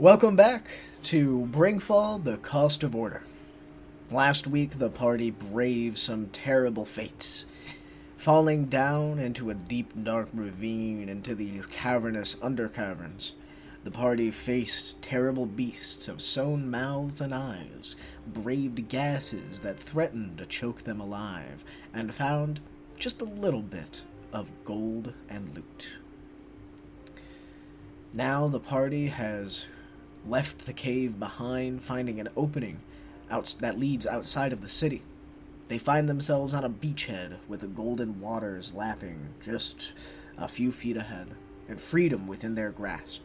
Welcome back to Brinkfall, the Cost of Order. Last week, the party braved some terrible fates, falling down into a deep, dark ravine into these cavernous undercaverns. The party faced terrible beasts of sewn mouths and eyes, braved gases that threatened to choke them alive, and found just a little bit of gold and loot. Now the party has left the cave behind, finding an opening out- that leads outside of the city. They find themselves on a beachhead with the golden waters lapping just a few feet ahead, and freedom within their grasp.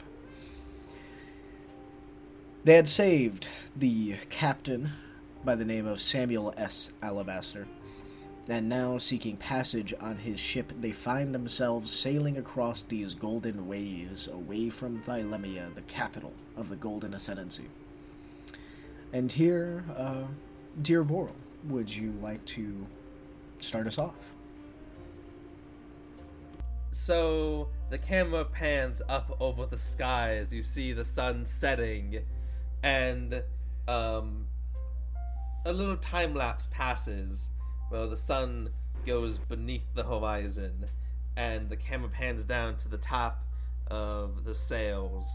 They had saved the captain by the name of Samuel S. Alabaster, and now seeking passage on his ship, they find themselves sailing across these golden waves away from Thylemia, the capital of the Golden Ascendancy. And here, uh, dear Voral, would you like to start us off? So the camera pans up over the sky as you see the sun setting, and um, a little time lapse passes where the sun goes beneath the horizon, and the camera pans down to the top of the sails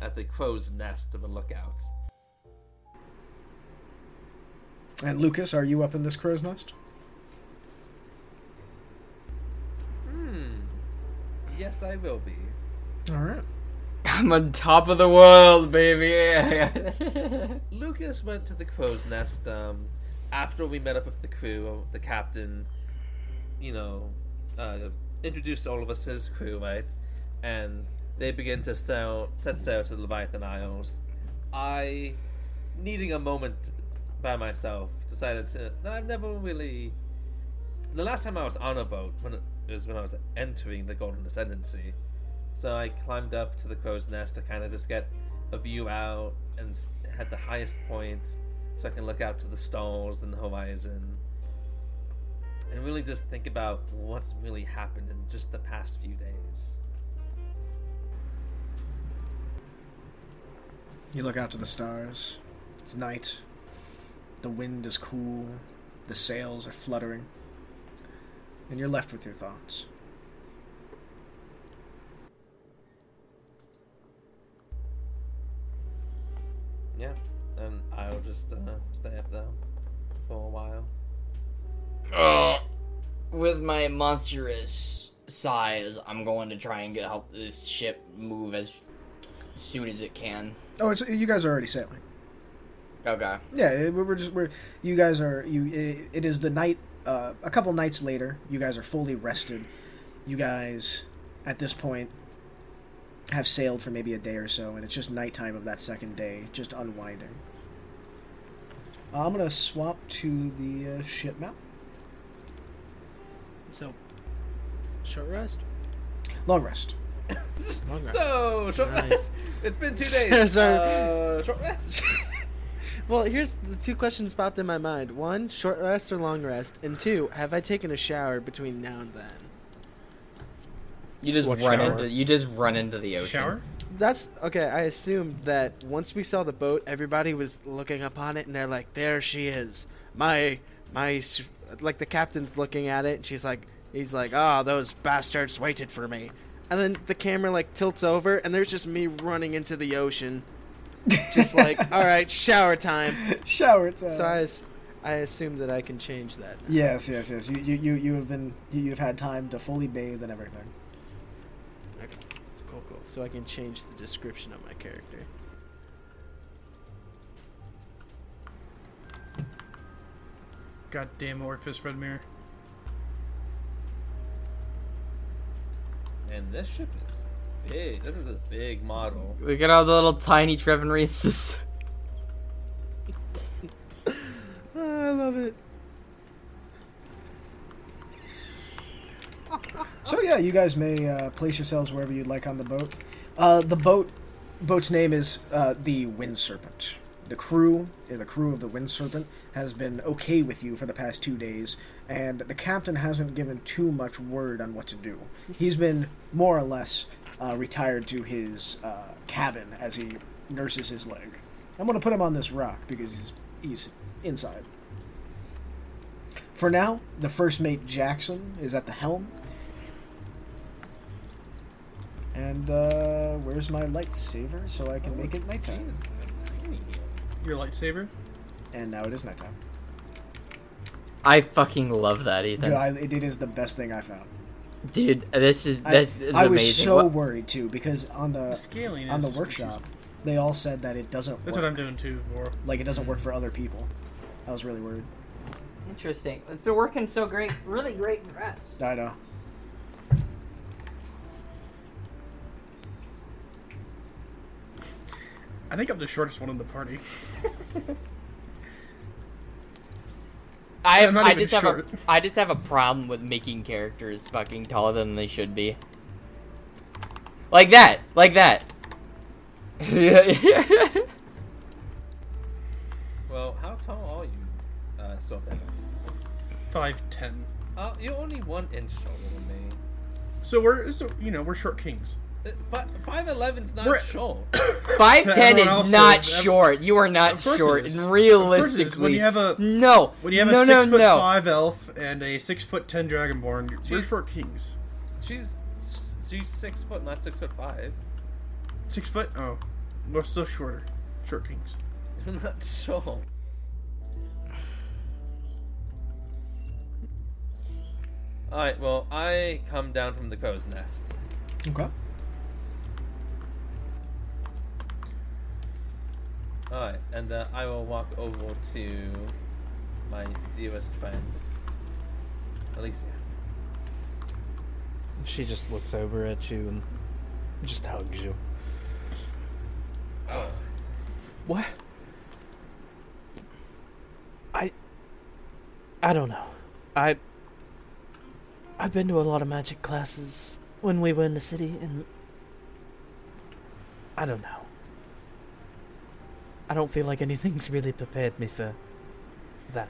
at the crow's nest of a lookout. And Lucas, are you up in this crow's nest? Hmm. Yes, I will be. All right. I'm on top of the world, baby. Lucas went to the crow's nest um, after we met up with the crew. The captain, you know, uh, introduced all of us to his crew, right? And they begin to sail, set sail to the Leviathan Isles. I, needing a moment by myself, decided to. I've never really. The last time I was on a boat when it was when I was entering the Golden Ascendancy. So I climbed up to the crow's nest to kind of just get a view out and had the highest point so I can look out to the stars and the horizon and really just think about what's really happened in just the past few days. You look out to the stars. It's night. The wind is cool. The sails are fluttering. And you're left with your thoughts. Yeah, just uh, stay up there for a while. Ugh. With my monstrous size, I'm going to try and get help this ship move as soon as it can. Oh, it's, you guys are already sailing. Okay. Yeah, we're just we're you guys are you. It, it is the night. Uh, a couple nights later, you guys are fully rested. You guys, at this point, have sailed for maybe a day or so, and it's just nighttime of that second day, just unwinding. I'm gonna swap to the uh, ship map. So, short rest. Long rest. Long rest. So, short Nice. it's been two days. Sorry. Uh, short rest. well, here's the two questions popped in my mind. One, short rest or long rest? And two, have I taken a shower between now and then? You just What run shower? into you just run into the ocean. Shower? That's okay. I assumed that once we saw the boat, everybody was looking upon it, and they're like, "There she is, my my." Like the captain's looking at it, and she's like, "He's like, oh, those bastards waited for me." And then the camera like tilts over, and there's just me running into the ocean, just like, "All right, shower time." Shower time. So I, I assume that I can change that. Yes, yes, yes. You, you, you, you have been, you, you've had time to fully bathe and everything. Okay, cool, cool. So I can change the description of my character. Goddamn orifice, Redmere. And this ship is big. This is a big model. Look at all the little tiny Trevin races. I love it. So yeah, you guys may uh, place yourselves wherever you'd like on the boat. Uh, the boat boat's name is uh, the Wind Serpent. the crew, the crew of the Wind Serpent, has been okay with you for the past two days, and the captain hasn't given too much word on what to do. He's been more or less uh, retired to his uh, cabin as he nurses his leg. I'm going to put him on this rock because he's he's inside. For now, the first mate Jackson is at the helm. And uh, where's my lightsaber so I can make it nighttime? Your lightsaber? And now it is nighttime. I fucking love that, Ethan. Dude, I, it, it is the best thing I found. Dude, this is I, this is I was so What- worried too because on the The scaling on the is workshop they all said that it doesn't That's work. what I'm doing too. For like it doesn't work for other people. I was really worried. Interesting. It's been working so great, really great for us. I know. I think I'm the shortest one in the party. I I'm not I even just have short. a I just have a problem with making characters fucking taller than they should be. Like that, like that. Well, how tall are you, uh, Sophia? Five ten. Uh, you're only one inch taller than me. So we're so you know we're short kings. Five eleven's not We're- short. 5-10 is not is- ev- short. You are not Of course it short. is. And Of course it realistically. When you have a- no, When you have a six no, foot no. five elf and a six foot ten dragonborn, we're short kings. She's she's six foot, not six foot five. Six foot? Oh, we're still shorter. Short kings. I'm not sure. Alright, well, I come down from the crow's nest. Okay. Alright, and uh, I will walk over to my dearest friend, Alicia. She just looks over at you and just hugs you. What? I I don't know. I I've been to a lot of magic classes when we were in the city and I don't know. I don't feel like anything's really prepared me for that.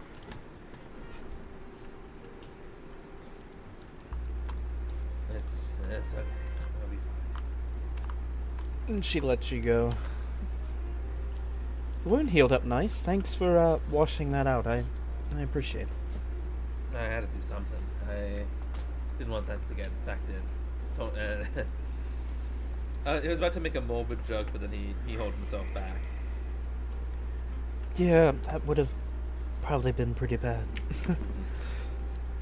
It's it's okay. I'll be fine. And she lets you go. The wound healed up nice. Thanks for uh, washing that out. I I appreciate it. I had to do something. I didn't want that to get infected. Don't, uh, uh, he was about to make a morbid joke, but then he, he held himself back. Yeah, that would have probably been pretty bad.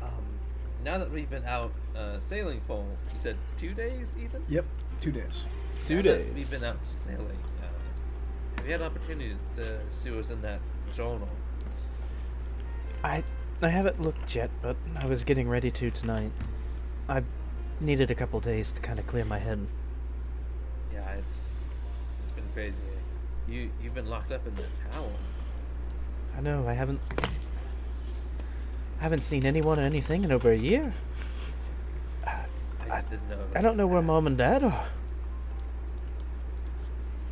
Um, now that we've been out uh, sailing for, you said two days, Ethan? Yep. Two days. Two Now that days. We've been out sailing. Uh, have you had an opportunity to see what's in that journal? I I haven't looked yet, but I was getting ready to tonight. I've needed a couple days to kind of clear my head. Yeah, it's it's been crazy. You you've been locked up in the tower. I know I haven't I haven't seen anyone or anything in over a year. I know. I don't know where mom and dad are.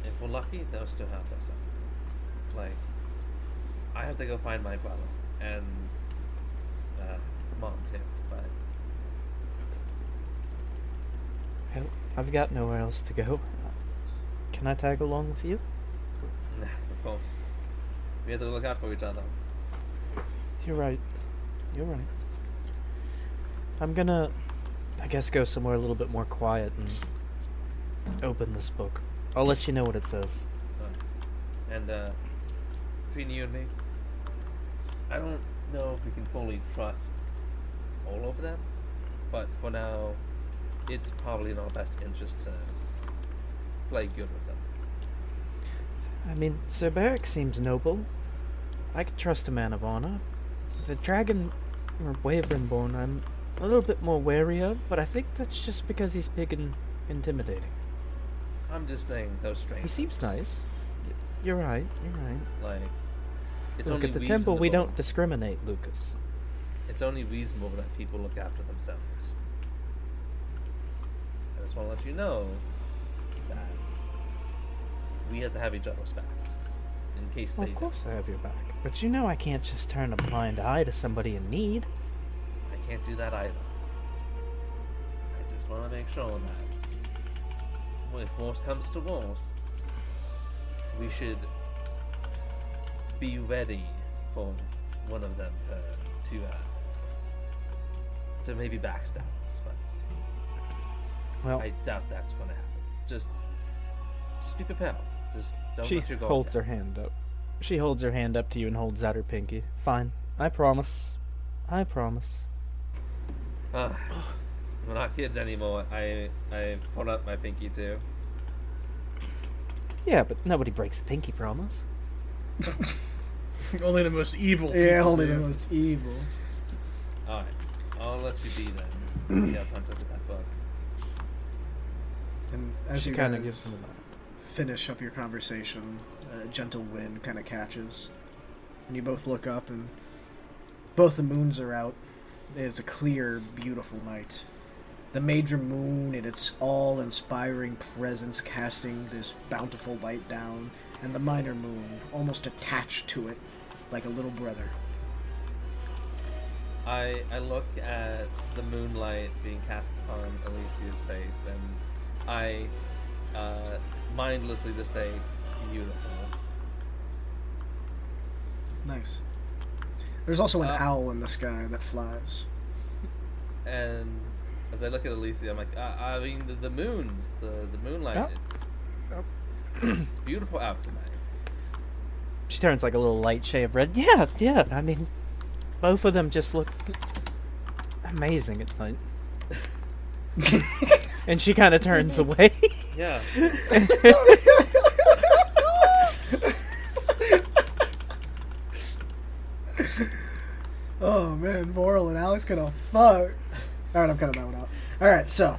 If we're lucky, they'll still have their stuff. Like, I have to go find my brother and uh, mom too. But Hell, I've got nowhere else to go. Can I tag along with you? nah, of course, we have to look out for each other. You're right. You're right. I'm gonna, I guess, go somewhere a little bit more quiet and open this book. I'll let you know what it says. And uh, between you and me, I don't know if we can fully trust all of them. But for now, it's probably in our best interest to play good with. I mean, Sir Beric seems noble. I could trust a man of honor. The dragon, or Wyvernborn, I'm a little bit more wary of, but I think that's just because he's big and intimidating. I'm just saying those strange. He seems nice. You're right, you're right. Like, it's Look, only at the temple, we don't discriminate, Lucas. It's only reasonable that people look after themselves. I just want to let you know that we have to have each other's backs. in case Well, they. of course I have your back. But you know I can't just turn a blind eye to somebody in need. I can't do that either. I just want to make sure that well, if worse comes to worse, we should be ready for one of them uh, to uh, to maybe backstab us, but Well, I doubt that's going to happen. Just just be prepared. Just don't she let your guard holds down. her hand up. She holds her hand up to you and holds out her pinky. Fine. I promise. I promise. Ah, we're not kids anymore. I I hold up my pinky too. Yeah, but nobody breaks a pinky promise. Only the most evil. Yeah, people only the most evil. All right, I'll let you be then. yeah, punch up that book. And as she kind of gives him a nod. Finish up your conversation, a gentle wind kind of catches, and you both look up, and both the moons are out. It's a clear, beautiful night. The major moon in its all-inspiring presence casting this bountiful light down, and the minor moon almost attached to it, like a little brother. I I look at the moonlight being cast upon Alicia's face, and I uh, mindlessly just say, "Beautiful." Nice. There's also an Uh, owl in the sky that flies. And as I look at Alicia, I'm like, I, I mean, the, the moons, the the moonlight, Oh. it's it's beautiful out tonight. She turns like a little light shade of red. Yeah, yeah. I mean, both of them just look amazing at night. and she kind of turns mm-hmm. away. Yeah. Oh man, Moral and Alex gonna fuck. All right, I'm cutting that one out. All right, so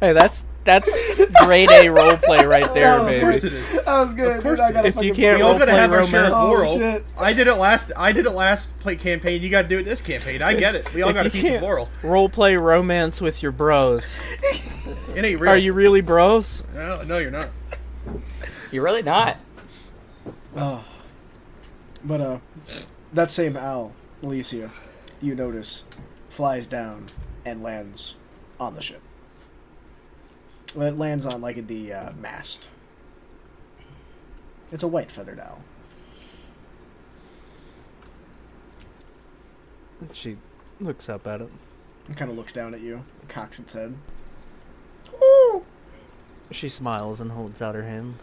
hey, that's that's grade A roleplay right there, baby. Of course it is. that was good. Of course dude. I it gotta If you can't We all gotta have our share of romance- Oh, moral. shit. I did it last. I did it last play campaign. You got to do it this campaign. I get it. We all If got a you piece of can't moral. Roleplay romance with your bros. It ain't real. Are you really bros? No, no, you're not. You're really not. Oh. But uh, that same owl, Alicia, you notice, flies down and lands on the ship. It lands on like the uh, mast. It's a white feathered owl. She looks up at it. It kind of looks down at you, cocks its head. She smiles and holds out her hand.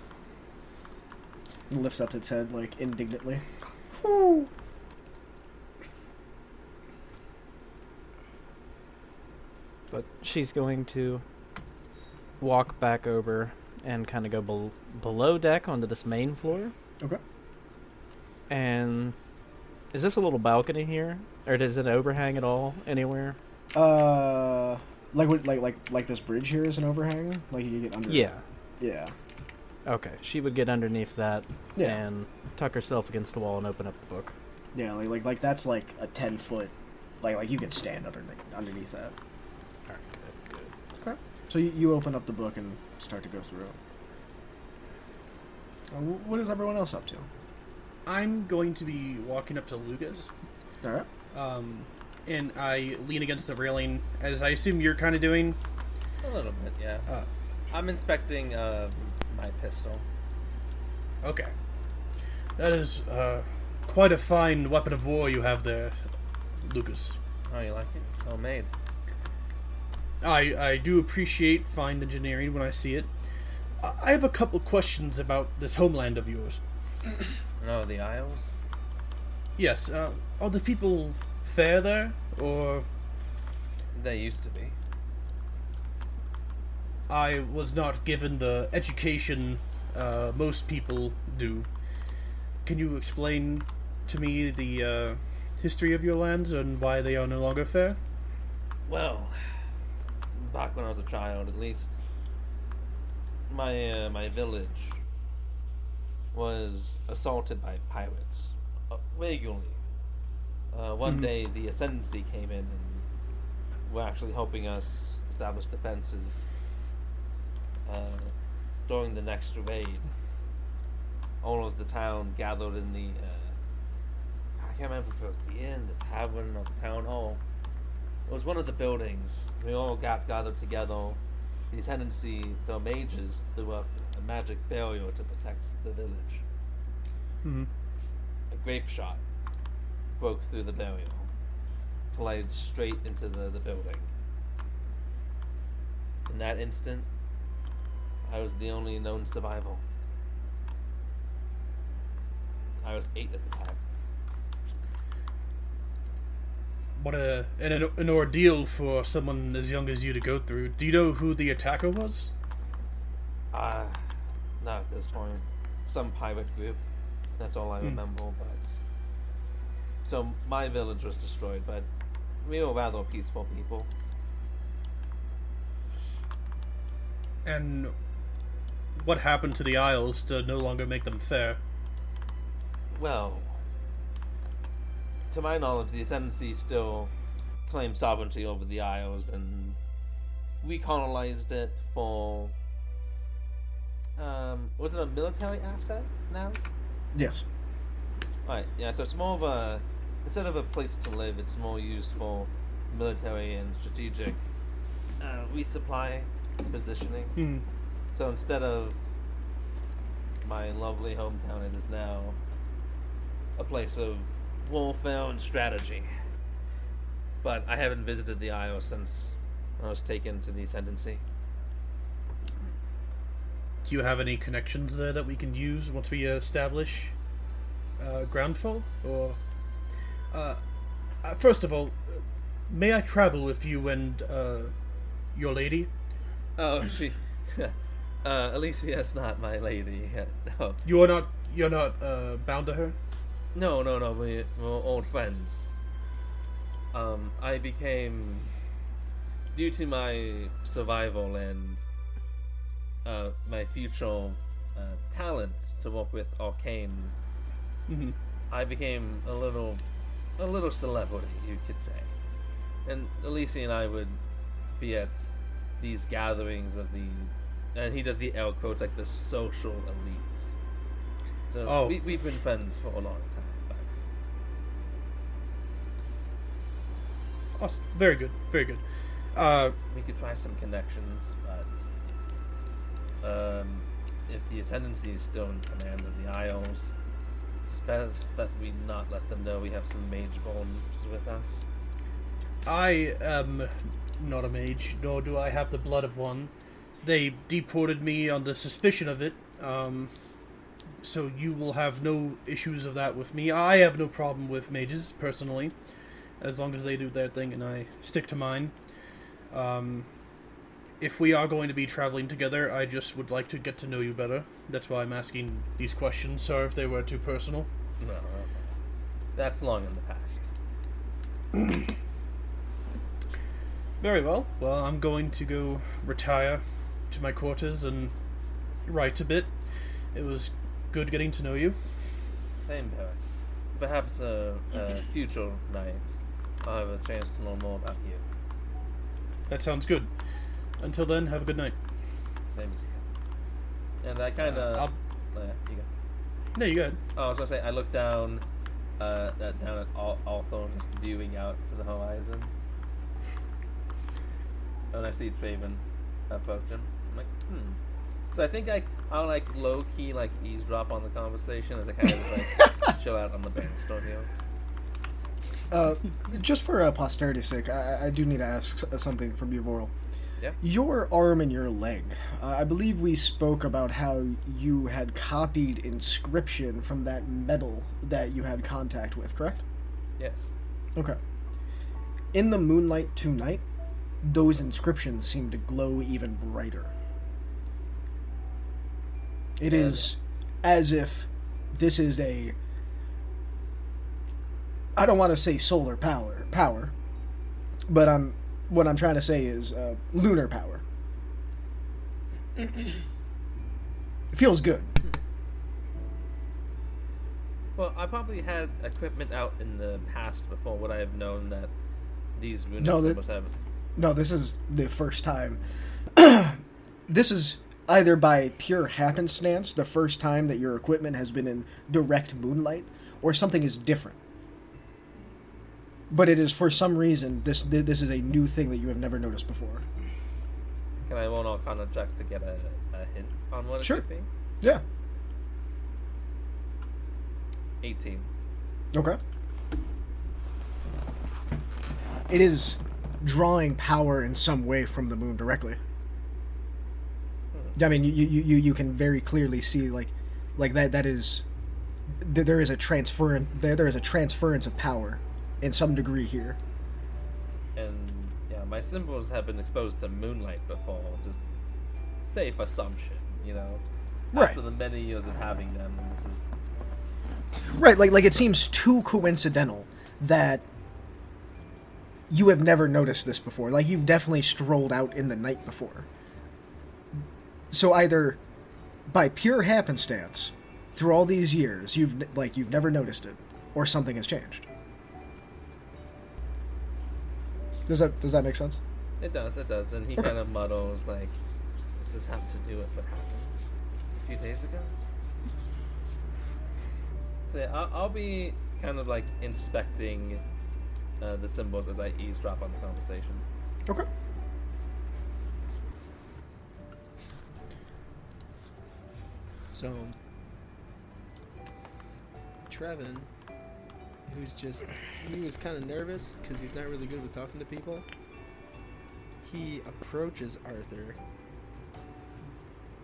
and lifts up its head like indignantly. But she's going to walk back over and kind of go bel- below deck onto this main floor. Okay. And is this a little balcony here, or does it overhang at all anywhere? Uh, like what, like like like this bridge here is an overhang. Like you can get under. Yeah. Yeah. Okay. She would get underneath that Yeah. and tuck herself against the wall and open up the book. Yeah. Like like like that's like a ten foot. Like like you can stand underneath underneath that. All right. Good. Good. Okay. So you, you open up the book and start to go through it. Uh, wh- what is everyone else up to? I'm going to be walking up to Lucas, All right. um, and I lean against the railing, as I assume you're kind of doing. A little bit, yeah. Uh, I'm inspecting uh, my pistol. okay. That is uh, quite a fine weapon of war you have there, Lucas. Oh, you like it? It's homemade. I I do appreciate fine engineering when I see it. I I have a couple questions about this homeland of yours. No, the Isles? Yes, uh, are the people fair there, or They used to be. I was not given the education uh, most people do? Can you explain to me the uh, history of your lands and why they are no longer fair? Well, back when I was a child, at least, my uh, my village was assaulted by pirates uh, regularly. Uh, one day the ascendancy came in and were actually helping us establish defenses uh, during the next raid. All of the town gathered in the. Uh, I can't remember if it was the inn, the tavern, or the town hall. It was one of the buildings. We all got gathered together. The ascendancy, the mages, threw up a magic barrier to protect the village. hmm A grape shot broke through the barrier, collided straight into the, the building. In that instant, I was the only known survivor. I was eight at the time. What a an, an ordeal for someone as young as you to go through. Do you know who the attacker was? Uh, not at this point. Some pirate group. That's all I Hmm. remember, but. So my village was destroyed, but we were rather peaceful people. And what happened to the Isles to no longer make them fair? Well, to my knowledge, the Ascendancy still claims sovereignty over the Isles, and we colonized it for. Um, was it a military asset now? Yes. Right, yeah, so it's more of a. Instead of a place to live, it's more used for military and strategic uh, resupply positioning. Hmm. So instead of my lovely hometown, it is now a place of warfare and strategy. But I haven't visited the Isle since I was taken to the Ascendancy. Do you have any connections there that we can use once we establish uh, Groundfall? Or uh, uh, first of all, uh, may I travel with you and uh, your lady? Oh, she. uh, Alicia is not my lady. No, You are not. You're not uh, bound to her. No, no, no. We, we're old friends. Um, I became, due to my survival and uh, my future uh, talent to work with arcane hmm I became a little, a little celebrity, you could say. And Alicia and I would be at these gatherings of the, and he does the air quotes like the social elites. So Oh. we, we've been friends for a long time, but Awesome. Very good. Very good. Uh, we could try some connections. But um, if the ascendancy is still in command of the Isles, it's best that we not let them know we have some mage bones with us. I am not a mage, nor do I have the blood of one. They deported me on the suspicion of it, um, so you will have no issues of that with me. I have no problem with mages, personally, as long as they do their thing and I stick to mine. Um, if we are going to be traveling together, I just would like to get to know you better. That's why I'm asking these questions. Sorry if they were too personal. No, that's long in the past. Very well. Well, I'm going to go retire to my quarters and write a bit. It was good getting to know you. Same here. Perhaps a, a future night, I'll have a chance to learn more about you. That sounds good. Until then, have a good night. Same as you. And I kind Uh, of. I'll- yeah, you go. No, you good. Oh, I was gonna say I looked down, uh, down at Al- Arthur, just viewing out to the horizon. And I see Traven approaching. I'm like, hmm. So I think I I'll like low key like eavesdrop on the conversation as I kind of like chill out on the banister here. Uh, just for uh, posterity's sake, I, I do need to ask something from you, Voral. Yeah. Your arm and your leg. Uh, I believe we spoke about how you had copied inscription from that metal that you had contact with, correct? Yes. Okay. In the moonlight tonight, those inscriptions seem to glow even brighter. It is as if this is a I don't want to say solar power power, but I'm what I'm trying to say is uh, lunar power. it feels good. Well, I probably had equipment out in the past before. Would I have known that these moon No, that- symbols have? No, this is the first time. this is either by pure happenstance, the first time that your equipment has been in direct moonlight, or something is different. But it is for some reason this this is a new thing that you have never noticed before. Can I roll an Arcana check to get a, a hint on what it Sure. could be? Yeah. 18. Okay. It is drawing power in some way from the moon directly. Hmm. I mean, you you, you, you can very clearly see like like that that is, there is a transfer there there is a transference of power in some degree here. And yeah, my symbols have been exposed to moonlight before. Just safe assumption, you know. Right. After the many years of having them, this is Right, like like it seems too coincidental that you have never noticed this before. Like you've definitely strolled out in the night before. So either by pure happenstance, through all these years, you've like you've never noticed it, or something has changed. Does that does that make sense? it does, it does. And he Okay. kind of muddles like, "Does this have to do with what happened a few days ago?" So yeah, I'll, I'll be kind of like inspecting uh, the symbols as I eavesdrop on the conversation. Okay. So, Trevin, who's just, he was kind of nervous because he's not really good with talking to people. He approaches Arthur.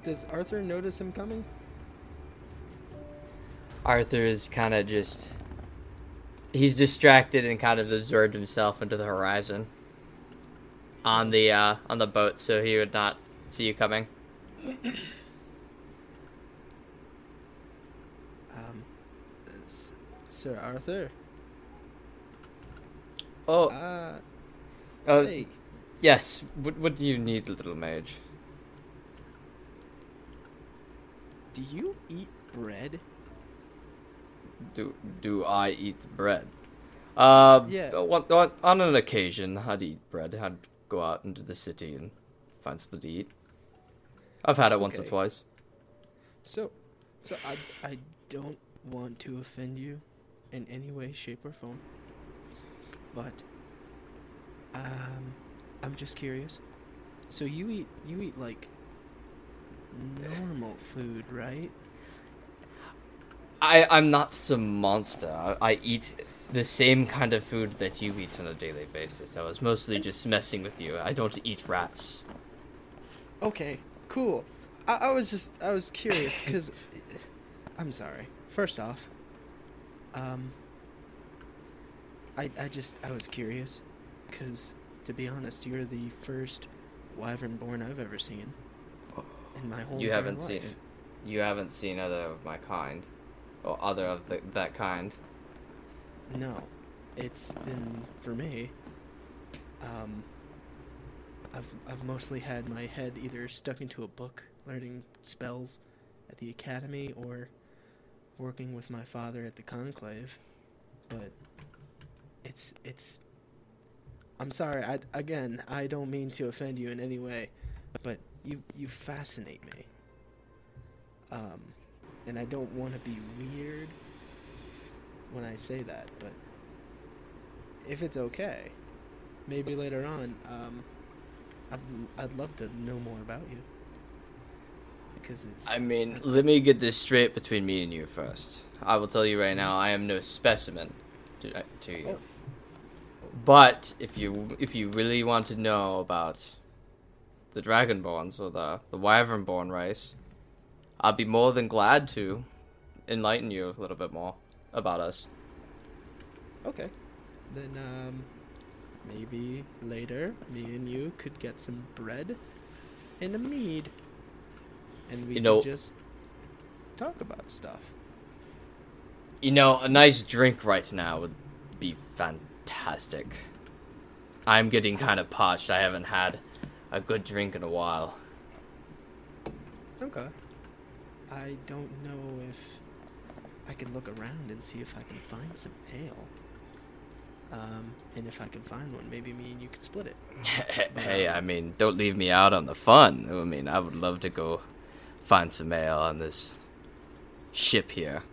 Does Arthur notice him coming? Arthur is kind of just. He's distracted and kind of absorbed himself into the horizon. On the uh, on the boat, so he would not see you coming. Um, S- Sir Arthur. Oh, Uh, hey, yes. What, what do you need, little mage? do you eat bread? Do do I eat bread? Uh, Yeah. What, what, on an occasion, I'd eat bread. I'd go out into the city and find something to eat. I've had it once or twice. So, so I, I don't want to offend you in any way, shape, or form. But, um, I'm just curious. So you eat, you eat like normal food, right? I, I'm not some monster. I, I eat the same kind of food that you eat on a daily basis. I was mostly just messing with you. I don't eat rats. Okay, cool. I, I was just, I was curious because, I'm sorry. First off, um, I, I just, I was curious because, to be honest, you're the first wyvern born I've ever seen in my whole You haven't life. seen, you haven't seen other of my kind, or other of the, that kind. No, it's been for me. Um, I've I've mostly had my head either stuck into a book, learning spells at the academy, or working with my father at the conclave. But it's it's. I'm sorry. I again, I don't mean to offend you in any way, but you you fascinate me. Um, and I don't want to be weird when I say that, but if it's okay, maybe later on, um, I'd, I'd love to know more about you. Because it's. I mean, let me get this straight between me and you first. I will tell you right now, I am no specimen to, uh, to you. But if you if you really want to know about the Dragonborns or the the Wyvernborn race, I'd be more than glad to enlighten you a little bit more about us. Okay. Then, um, maybe later, me and you could get some bread and a mead. And we You know- just talk about stuff. You know, a nice drink right now would be fantastic. I'm getting kind of parched. I haven't had a good drink in a while. Okay. I don't know if I can look around and see if I can find some ale. Um, and if I can find one, maybe me and you could split it. hey, I mean, don't leave me out on the fun. I mean, I would love to go find some ale on this ship here,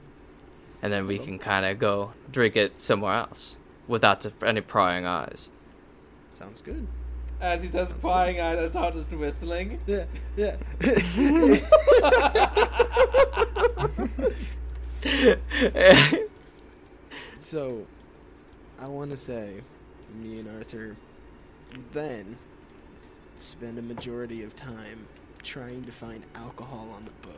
and then we oh. can kind of go drink it somewhere else without any prying eyes. Sounds good. As he says, prying eyes, I start just whistling. Yeah, yeah. so, I want to say, me and Arthur then spend a majority of time trying to find alcohol on the boat.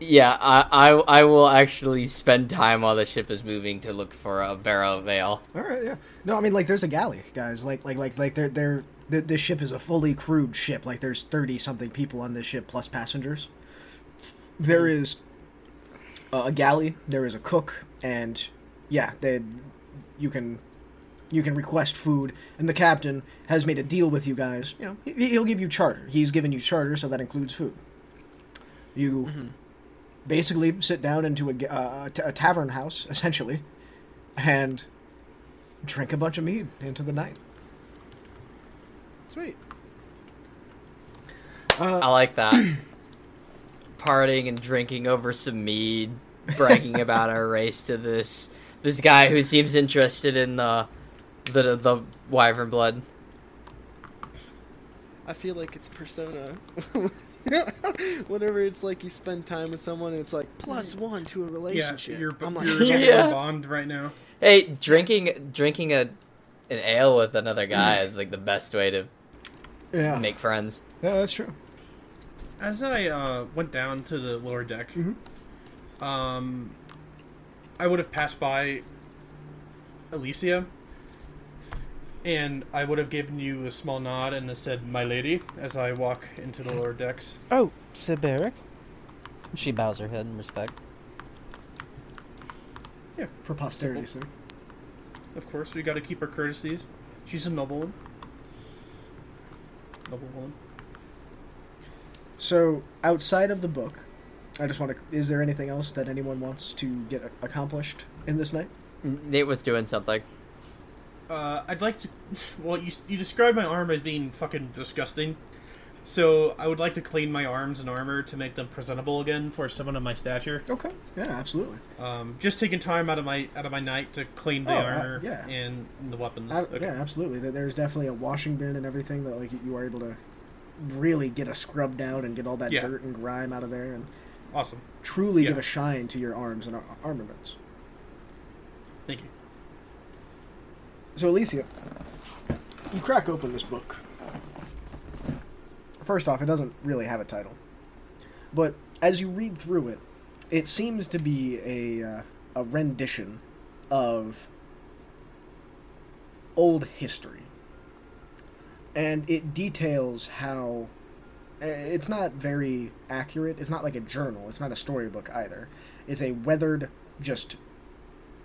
yeah, I, I I will actually spend time while the ship is moving to look for a barrel of ale. All right, yeah. No, I mean like there's a galley, guys. Like like like like they're they're th- this ship is a fully crewed ship. Like there's thirty something people on this ship plus passengers. There is uh, a galley. There is a cook, and yeah, they you can you can request food, and the captain has made a deal with you guys. You know, he, he'll give you charter. He's given you charter, so that includes food. You basically sit down into a, uh, a t- a tavern house, essentially, and drink a bunch of mead into the night. Sweet. Uh, I like that. Partying and drinking over some mead, bragging about our race to this this guy who seems interested in the the the wyvern blood. I feel like it's Persona. Whenever it's like you spend time with someone, it's like plus one to a Yeah, relationship. you're, I'm like, you're Yeah. yeah. bond right now. Hey, drinking drinking a an ale with another guy is like the best way to yeah, make friends. yeah, that's true. As I uh, went down to the lower deck, um, I would have passed by Alicia, and I would have given you a small nod and said, "My lady," as I walk into the lower decks. Oh, Sir Beric. She bows her head in respect. Yeah, for posterity's sake. Of course, we got to keep her courtesies. She's a noble. one. Noble woman. So, outside of the book, I just want to. Is there anything else that anyone wants to get accomplished in this night? Nate was doing something. Uh, I'd like to. Well, you you described my arm as being fucking disgusting, so I would like to clean my arms and armor to make them presentable again for someone of my stature. Okay. Yeah, absolutely. Um, just taking time out of my out of my night to clean the Oh, uh, armor yeah. and the weapons. I, Okay. Yeah, absolutely. There- There's definitely a washing bin and everything that like you are able to really get a scrub down and get all that Yeah. dirt and grime out of there and Awesome. truly Yeah. give a shine to your arms and ar- armaments. Thank you. So, Alicia, you crack open this book. First off, it doesn't really have a title, but as you read through it, it seems to be a uh, a rendition of old history, and it details how uh, it's not very accurate. It's not like a journal. It's not a storybook either. It's a weathered, just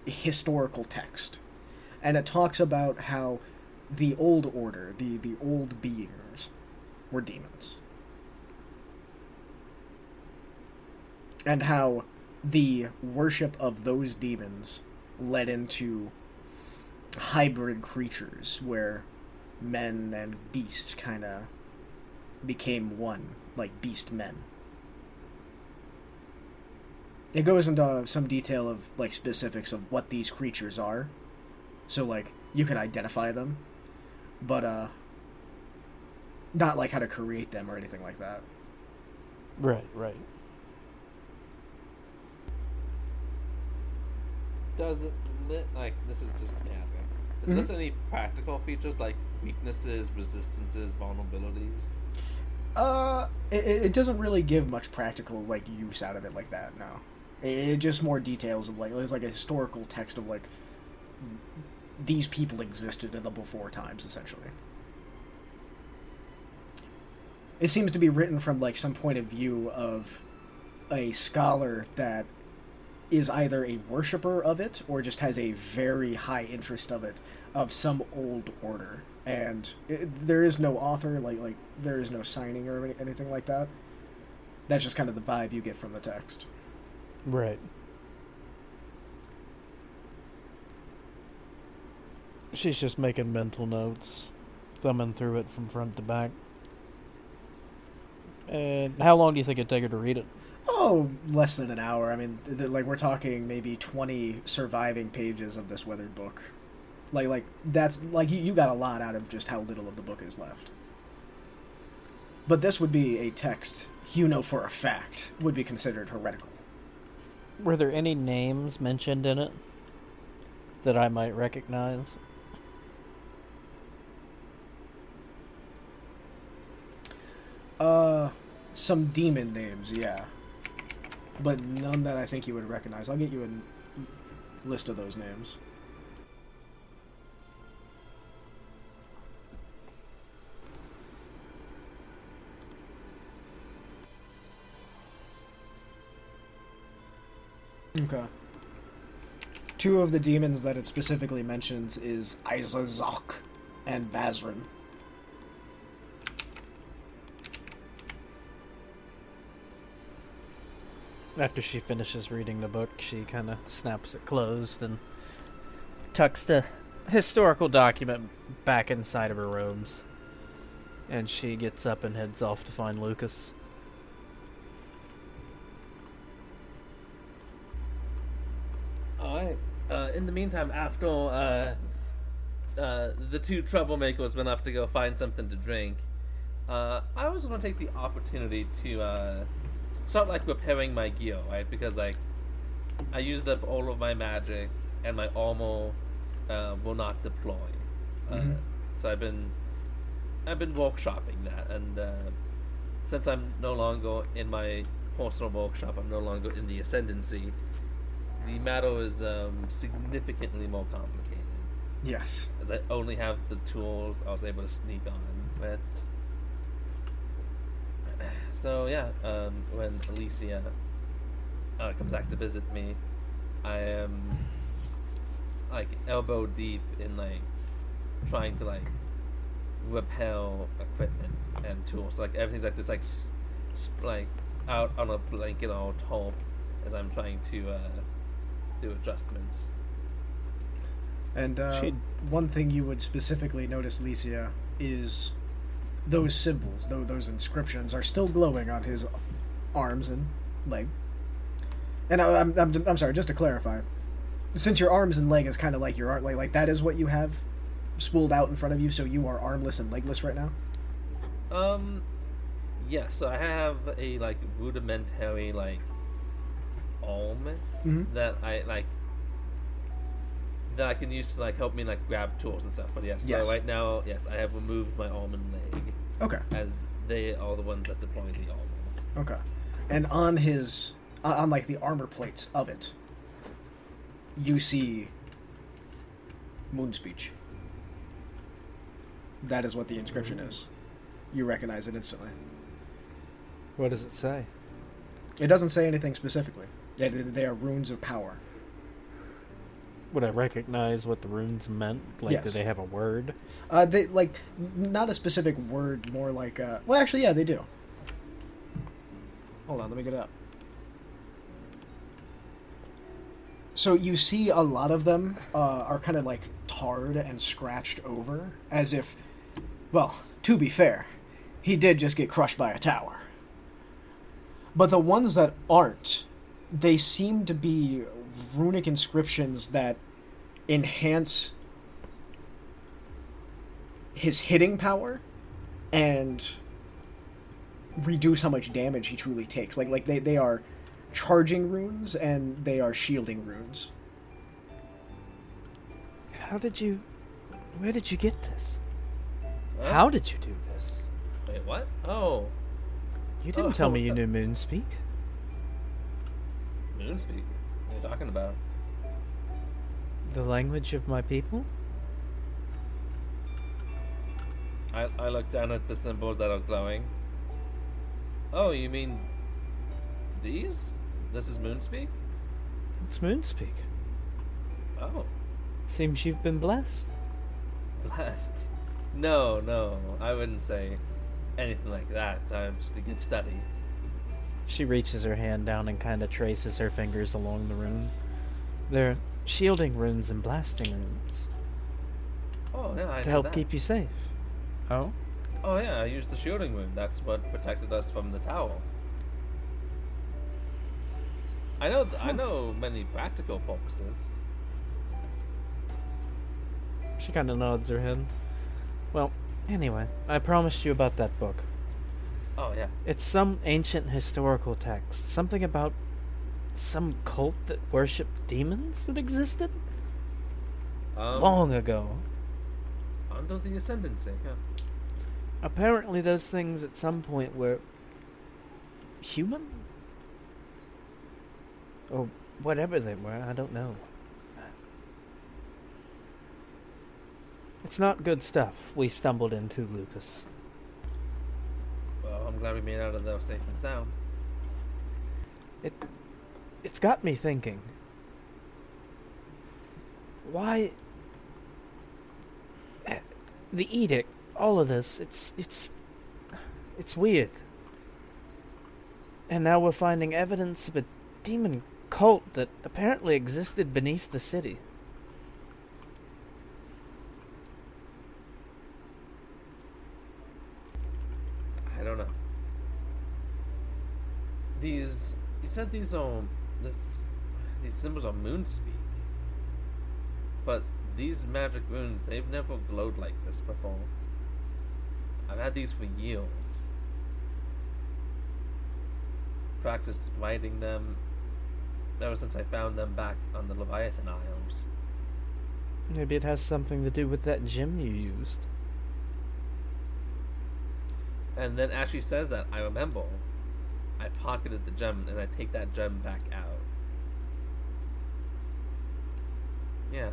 historical text and it talks about how the old order, the the old beings, were demons, and how the worship of those demons led into hybrid creatures where men and beast kind of became one, like beast men. It goes into some detail of like specifics of what these creatures are so like you can identify them but uh not like how to create them or anything like that Right, right. Does it lit like this is just asking? Is Mhm. this any practical features like weaknesses, resistances, vulnerabilities? uh it, it it doesn't really give much practical like use out of it like that no it, it just more details of like it's like a historical text of like these people existed in the before times essentially. It seems to be written from like some point of view of a scholar that is either a worshiper of it or just has a very high interest of it of some old order. And it, there is no author like like there is no signing or any, anything like that. That's just kind of the vibe you get from the text. Right. She's just making mental notes, thumbing through it from front to back. And how long do you think it'd take her to read it? Oh, less than an hour. I mean, th- like we're talking maybe twenty surviving pages of this weathered book. Like, like that's like you, you got a lot out of just how little of the book is left. But this would be a text you know for a fact would be considered heretical. Were there any names mentioned in it that I might recognize? Uh, some demon names, yeah, but none that I think you would recognize. I'll get you a list of those names. Okay. Two of the demons that it specifically mentions is Izazok and Bazrin. After she finishes reading the book, she kind of snaps it closed and tucks the historical document back inside of her robes. And she gets up and heads off to find Lucas. Alright. Uh, in the meantime, after uh, uh, the two troublemakers went off to go find something to drink, uh, I was going to take the opportunity to uh, start like repairing my gear, right? Because like I used up all of my magic, and my armor uh, will not deploy. Uh, Mhm. So I've been I've been workshopping that, and uh, since I'm no longer in my personal workshop, I'm no longer in the ascendancy. The matter is um, significantly more complicated. Yes. As I only have the tools I was able to sneak on with. So yeah, um, when Alicia uh, comes back to visit me, I am like elbow deep in like trying to like repel equipment and tools. Like everything's like this like s- s- like out on a blanket on top as I'm trying to uh, do adjustments. And uh, one thing you would specifically notice, Licia, is those symbols, those, those inscriptions, are still glowing on his arms and leg. And I, I'm, I'm, I'm sorry, just to clarify, since your arms and leg is kind of like your art, like, like that is what you have spooled out in front of you, so you are armless and legless right now. Um, yeah. So I have a like rudimentary like arm Mhm. that I like that I can use to like help me like grab tools and stuff. But yes, Yes. so right now, yes, I have removed my arm and leg Okay. as they are the ones that deploy the armor. Okay. And on his, on on, like the armor plates of it, you see moon speech. That is what the inscription is. You recognize it instantly. What does it say? It doesn't say anything specifically. They, they are runes of power. Would I recognize what the runes meant? Like, do they have a word? Uh, they like not a specific word, more like uh. Well, actually, yeah, they do. Hold on, let me get it up. So you see a lot of them uh, are kind of like tarred and scratched over, as if, well, to be fair, he did just get crushed by a tower. But the ones that aren't, they seem to be runic inscriptions that enhance his hitting power and reduce how much damage he truly takes. Like like they, they are charging runes and they are shielding runes. How did you. Where did you get this? Huh? How did you do this? Wait, what? Oh, You didn't Oh, tell me you uh, knew Moonspeak. Moonspeak. What are talking about? The language of my people? I I look down at the symbols that are glowing. Oh, you mean these? This is Moonspeak. It's Moonspeak. Oh, Seems you've been blessed. blessed. No, no, I wouldn't say anything like that. I'm just a good study. She reaches her hand down and kind of traces her fingers along the rune. They're shielding runes and blasting runes. Oh yeah, I to help that. keep you safe. Oh, Oh yeah, I used the shielding rune. That's what protected us from the tower. I know. I know many practical purposes. She kind of nods her head. Well, anyway, I promised you about that book. Oh yeah. It's some ancient historical text. Something about some cult that worshipped demons that existed Um, long ago. under the ascendancy. Yeah. Apparently, those things at some point were human? Or whatever they were, I don't know. It's not good stuff we stumbled into, Lucas. I'm glad we made out of there safe and sound. It it's got me thinking. Why eh, the edict, all of this, it's it's it's weird. And now we're finding evidence of a demon cult that apparently existed beneath the city. I don't know. These you said these are this these symbols are moon speak. But these magic moons, they've never glowed like this before. I've had these for years. Practiced writing them ever since I found them back on the Leviathan Isles. Maybe it has something to do with that gem you used. And then as she says that, I remember I pocketed the gem and I take that gem back out. Yeah.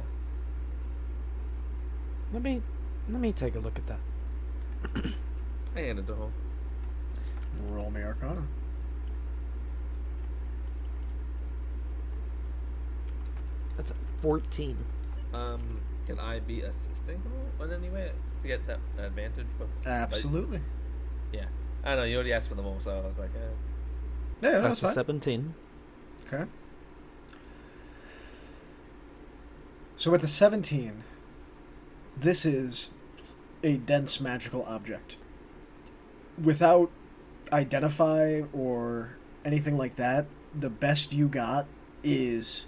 Let me let me take a look at that. I handed it to her. Roll me Arcana. That's a 14. Um, can I be assisting her in any way to get that advantage? But Absolutely. Yeah, I know you already asked for them all, so I was like, eh. Yeah, yeah, That's that's a fine. 17. Okay. So with the 17, this is a dense magical object. Without identify or anything like that, the best you got is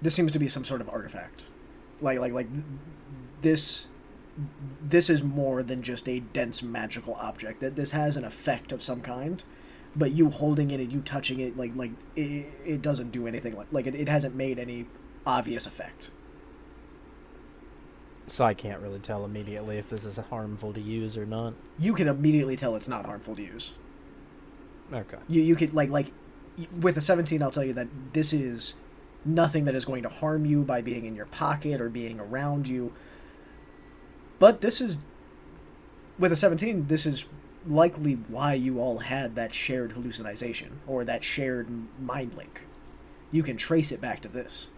this seems to be some sort of artifact. Like like like this this is more than just a dense magical object. That this has an effect of some kind, but you holding it and you touching it, like like it, it doesn't do anything. Like like it, it hasn't made any obvious effect. So I can't really tell immediately if this is harmful to use or not. You can immediately tell it's not harmful to use. Okay. You you could like like with a seventeen, I'll tell you that this is nothing that is going to harm you by being in your pocket or being around you. But this is with a seventeen. This is likely why you all had that shared hallucination or that shared mind link. You can trace it back to this.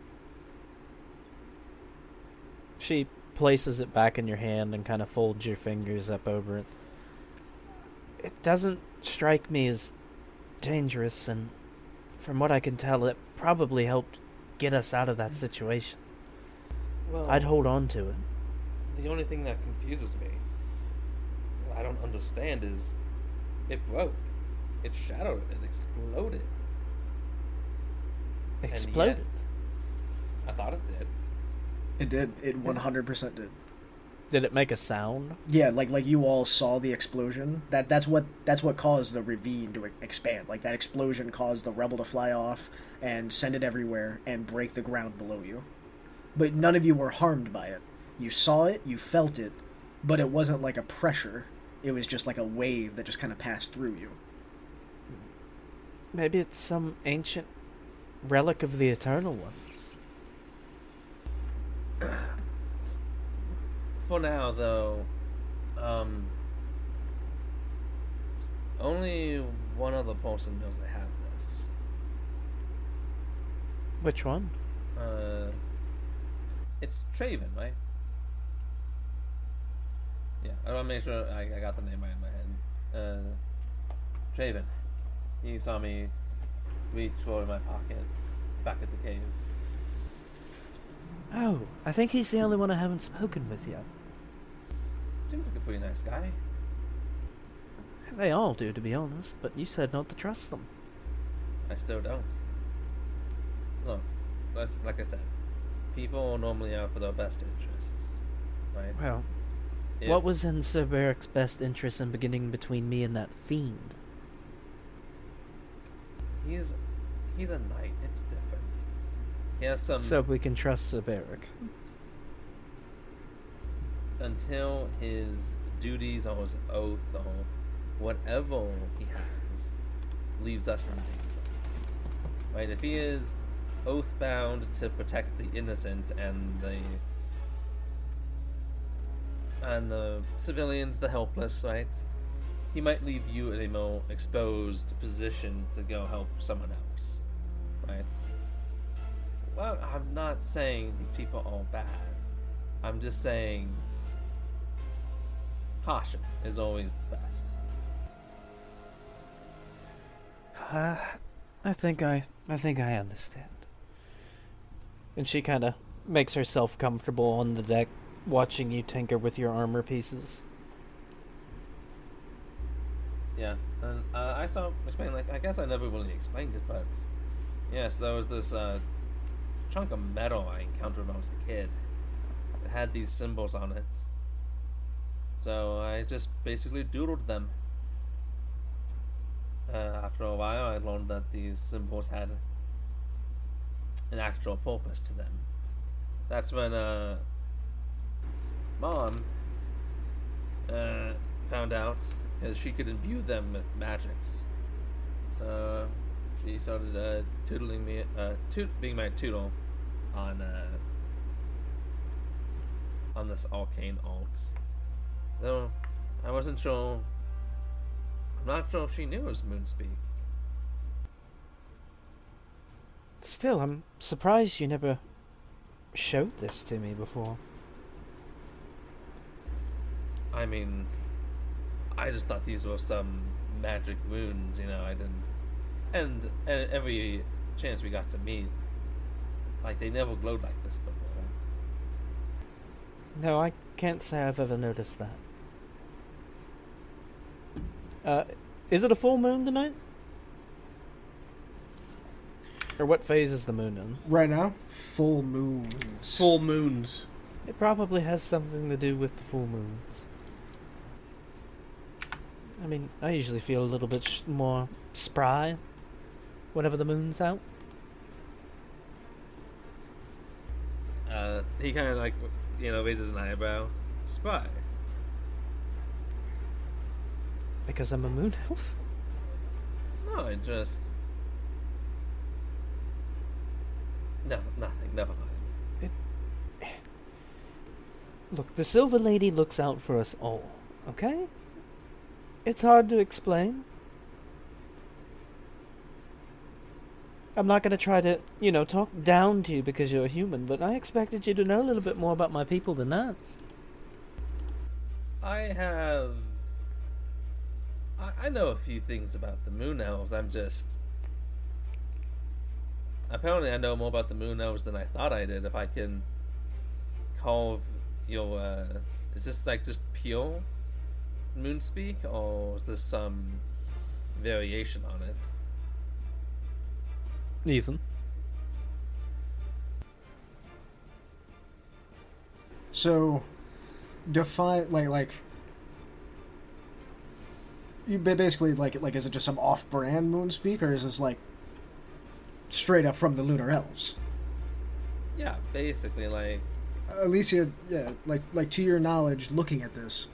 She places it back in your hand and kind of folds your fingers up over it. It doesn't strike me as dangerous, and from what I can tell, it probably helped get us out of that situation. Well, I'd hold on to it. The only thing that confuses me, I don't understand, is it broke, it shattered, it exploded. And yet- Exploded. I thought it did. It did. It one hundred percent did. Did it make a sound? Yeah, like like you all saw the explosion. That that's what that's what caused the ravine to e- expand. Like that explosion caused the rebel to fly off and send it everywhere and break the ground below you. But none of you were harmed by it. You saw it, you felt it, but it wasn't like a pressure. It was just like a wave that just kind of passed through you. Maybe it's some ancient relic of the Eternal Ones. For now, though, um, only one other person knows I have this. Which one? Uh, it's Traven, right? Yeah, I want to make sure I, I got the name right in my head. Uh, Traven. He saw me reach for my pocket back at the cave. Oh, I think he's the only one I haven't spoken with yet. Seems like a pretty nice guy. They all do, to be honest, but you said not to trust them. I still don't. Look, like I said, people normally are for their best interests, right? Well, What was in Sir Beric's best interest in beginning between me and that fiend? He's he's a knight. It's different. He has some so we can trust Sir Beric. until his duties or his oath or whatever he has leaves us in danger. Right? If he is oath bound to protect the innocent and the and the civilians, the helpless, right? He might leave you in a more exposed position to go help someone else, right? Well, I'm not saying these people are bad. I'm just saying caution is always the best. Uh, I think I, I think I understand. And she kind of makes herself comfortable on the deck, watching you tinker with your armor pieces. Yeah, and uh, I saw explain like I guess I never really explained it, but yes, there was this uh, chunk of metal I encountered when I was a kid. It had these symbols on it, so I just basically doodled them. Uh, after a while, I learned that these symbols had an actual purpose to them. That's when uh, mom uh, found out because she could imbue them with magics. So she started uh, tootling me, uh, toot, being my tootle on uh, on this arcane alt. Though I wasn't sure. I'm not sure if she knew it was Moonspeak. Still, I'm surprised you never showed this to me before. I mean, I just thought these were some magic moons, you know. I didn't, and, and every chance we got to meet, like they never glowed like this before. No, I can't say I've ever noticed that. Uh, is it a full moon tonight? Or what phase is the moon in? Right now, full moons. Full moons. It probably has something to do with the full moons. I mean, I usually feel a little bit sh- more spry whenever the moon's out. Uh, he kind of like, you know, raises an eyebrow. Spy. Because I'm a moon elf? No, it just. No, nothing. Never mind. Look, the Silver Lady looks out for us all, okay? It's hard to explain. I'm not going to try to, you know, talk down to you because you're a human, but I expected you to know a little bit more about my people than that. I have. I, I know a few things about the moon elves. I'm just. Apparently, I know more about the moon elves than I thought I did. If I can call your. Uh, is this like just pure moon speak, or is this some variation on it? Ethan. So, define like like. You basically like like is it just some off-brand moonspeak or is this like straight up from the lunar elves? Yeah, basically, like. Alicia, yeah, like like to your knowledge, looking at this,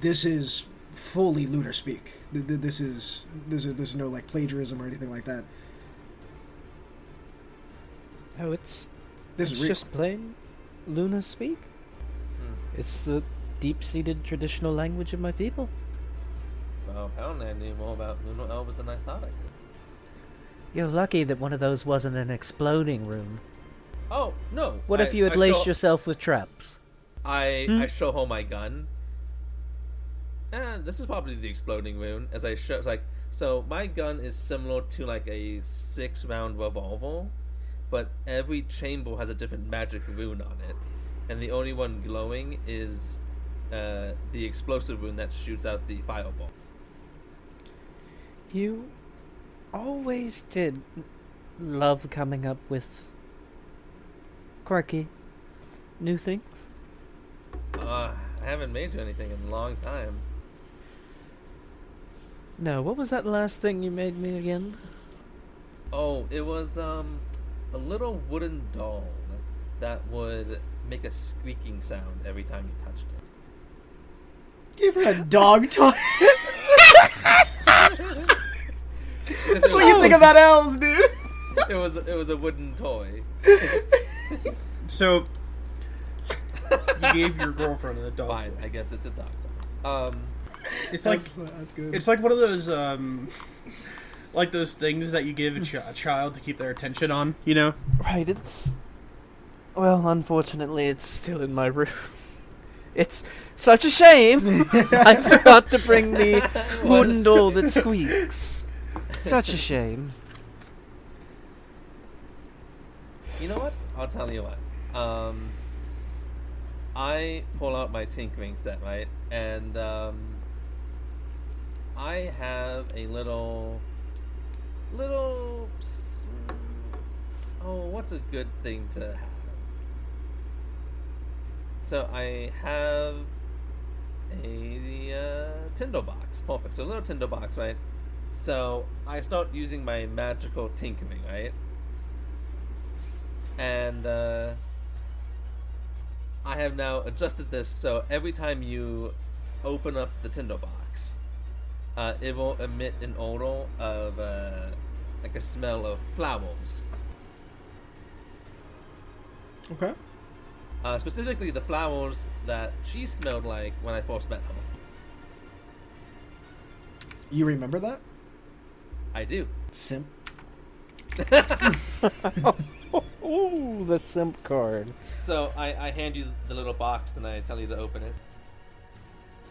this is fully lunar speak. Th- th- This is this is this is no like plagiarism or anything like that. Oh, it's This it's is just plain Luna speak. hmm. It's the deep-seated traditional language of my people. Well, apparently, I knew more about lunar elves than I thought I did. You're lucky that one of those wasn't an exploding rune. Oh no! What I- if you had I laced show- yourself with traps? I Hmm? I show her my gun. And this is probably the exploding rune. As I show, like So my gun is similar to like a six round revolver, but every chamber has a different magic rune on it, and the only one glowing is uh, the explosive rune that shoots out the fireball. You always did love coming up with quirky new things. Uh, I haven't made you anything in a long time. No, what was that last thing you made me again? Oh, it was um a little wooden doll that would make a squeaking sound every time you touched it. Give her a dog toy. That's That's what you think about elves, dude. It was it was a wooden toy. So you gave your girlfriend a dog. Fine, toy. I guess it's a dog toy. Um, It's like that's good. it's like one of those um, like those things that you give a, ch- a child to keep their attention on. You know. Right, it's. Well, unfortunately, it's still in my room. It's such a shame. I forgot to bring the wooden doll that squeaks. Such a shame. you know what? I'll tell you what. Um, I pull out my tinkering set, right, and um, I have a little, little. Oh, what's a good thing to have? So I have a uh, tinder box. Perfect. So a little tinder box, right? So I start using my magical tinkering, right? And uh, I have now adjusted this so every time you open up the tinder box, uh, it will emit an odor of uh, like a smell of flowers. Okay. Uh, specifically, the flowers that she smelled like when I first met her. You remember that? I do. Simp. Ooh, the simp card. So I, I hand you the little box and I tell you to open it.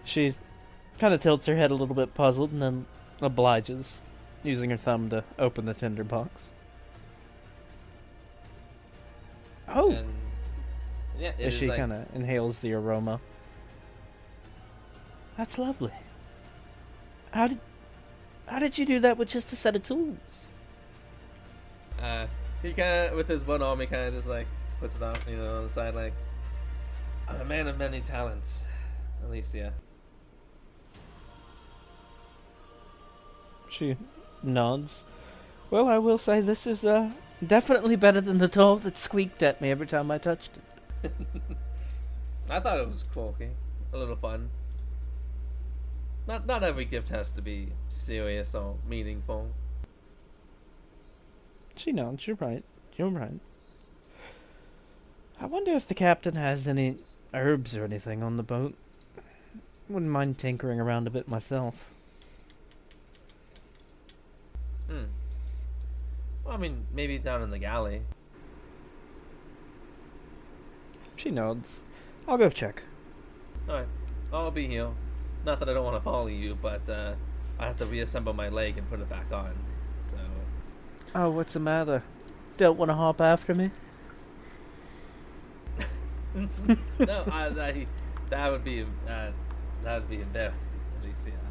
She kind of tilts her head a little bit puzzled and then obliges, using her thumb to open the tinder box. Oh, And yeah, as is she like, kind of inhales the aroma. That's lovely. How did how did you do that with just a set of tools? uh, he kind of with his one arm, he kind of just like puts it on, you know, on the side, like I'm a man of many talents, Alicia. She nods. Well, I will say this is uh definitely better than the doll that squeaked at me every time I touched it. I thought it was quirky, a little fun. Not not every gift has to be serious or meaningful. She nods. You're right. You're right. I wonder if the captain has any herbs or anything on the boat. Wouldn't mind tinkering around a bit myself. Hmm. Well, I mean, maybe down in the galley. She nods. I'll go check. Alright, I'll be here. Not that I don't want to follow you, but uh, I have to reassemble my leg and put it back on. So, Oh, what's the matter? Don't want to hop after me? no, I, that, that would be uh, that would be embarrassing. At least, yeah, I,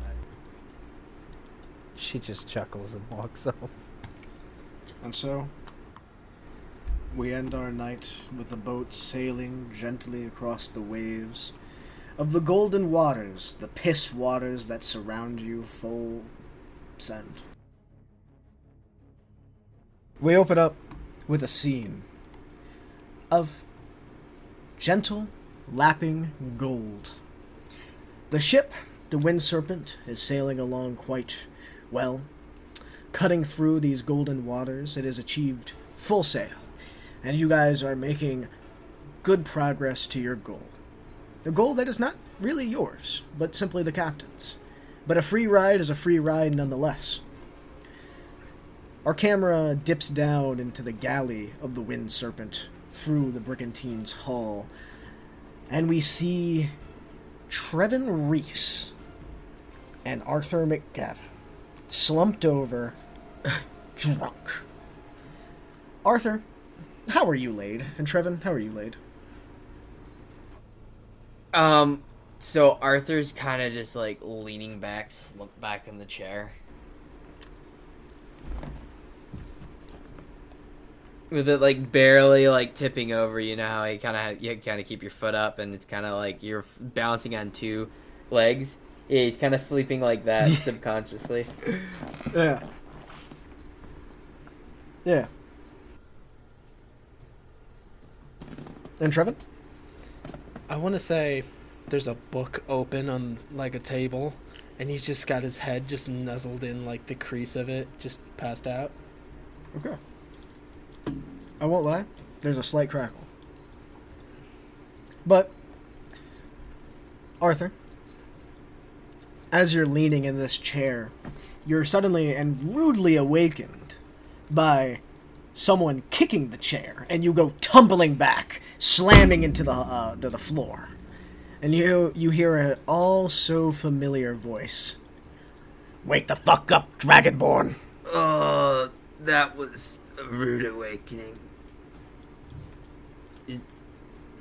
She just chuckles and walks off. And so, we end our night with the boat sailing gently across the waves of the golden waters, the piss waters that surround you full send. We open up with a scene of gentle, lapping gold. The ship, the Wind Serpent, is sailing along quite well. Cutting through these golden waters, it has achieved full sail, and you guys are making good progress to your goal. A goal that is not really yours, but simply the captain's. But a free ride is a free ride nonetheless. Our camera dips down into the galley of the Wind Serpent through the Brigantine's hull, and we see Trevin Reese and Arthur McGavin slumped over, drunk. Arthur, how are you laid? And Trevin, how are you laid? Um, so Arthur's kind of just like leaning back, slumped back in the chair. With it like barely like tipping over, you know how you kind of you kind of keep your foot up, and it's kind of like you're balancing on two legs. Yeah, he's kind of sleeping like that subconsciously. Yeah. Yeah. And Trevin? I want to say there's a book open on like a table, and he's just got his head just nuzzled in like the crease of it, just passed out. Okay. I won't lie, there's a slight crackle. But, Arthur, as you're leaning in this chair, you're suddenly and rudely awakened by someone kicking the chair, and you go tumbling back, slamming into the uh, to the floor, and you you hear an all so familiar voice. Wake the fuck up, Dragonborn! Oh, that was a rude awakening.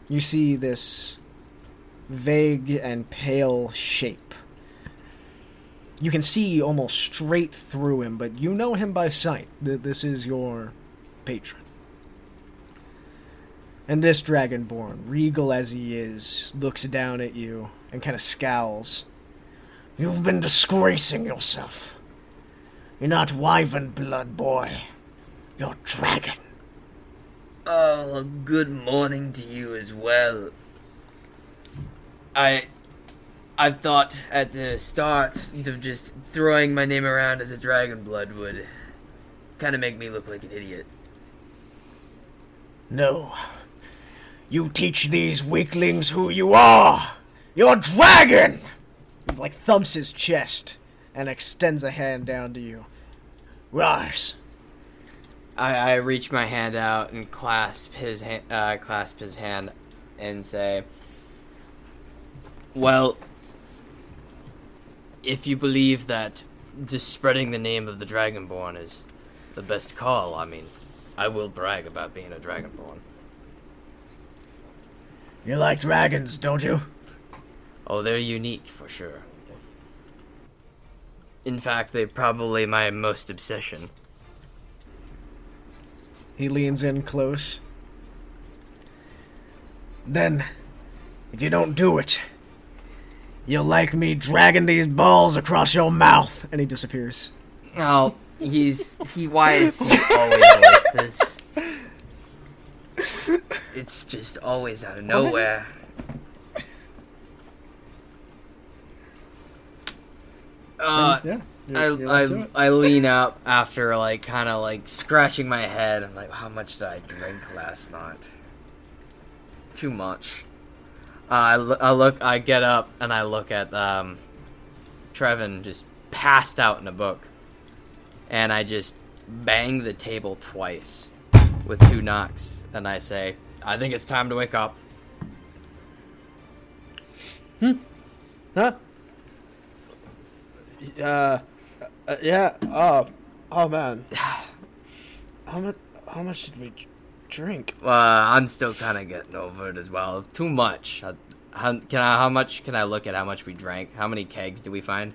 you see this vague and pale shape. You can see almost straight through him, but you know him by sight. That this is your patron. And this dragonborn, regal as he is, looks down at you and kind of scowls. You've been disgracing yourself. You're not Wyvernborn, boy. You're dragon. Oh, good morning to you as well. I I thought at the start of just throwing my name around as a dragon blood would kind of make me look like an idiot. No. You teach these weaklings who you are! You're a dragon! He like thumps his chest and extends a hand down to you. Rise. I, I reach my hand out and clasp his ha- uh, clasp his hand and say, "Well, if you believe that just spreading the name of the Dragonborn is the best call, I mean, I will brag about being a Dragonborn. You like dragons, don't you? Oh, they're unique for sure. In fact, they're probably my most obsession. He leans in close. Then, if you don't do it, you'll like me dragging these balls across your mouth. And he disappears. Oh, he's he. Why is he always like this? It's just always out of nowhere. Uh, yeah. I, I, I lean up after like kind of like scratching my head and like how much did I drink last night? Too much. Uh, I, I look I get up and I look at um Trevin just passed out in a book and I just bang the table twice with two knocks and I say I think it's time to wake up. Hmm. Huh? Uh, uh yeah. Oh, oh man. How much? How much did we drink? Uh, I'm still kind of getting over it as well. Too much. How, can I? How much can I look at? How much we drank? How many kegs do we find?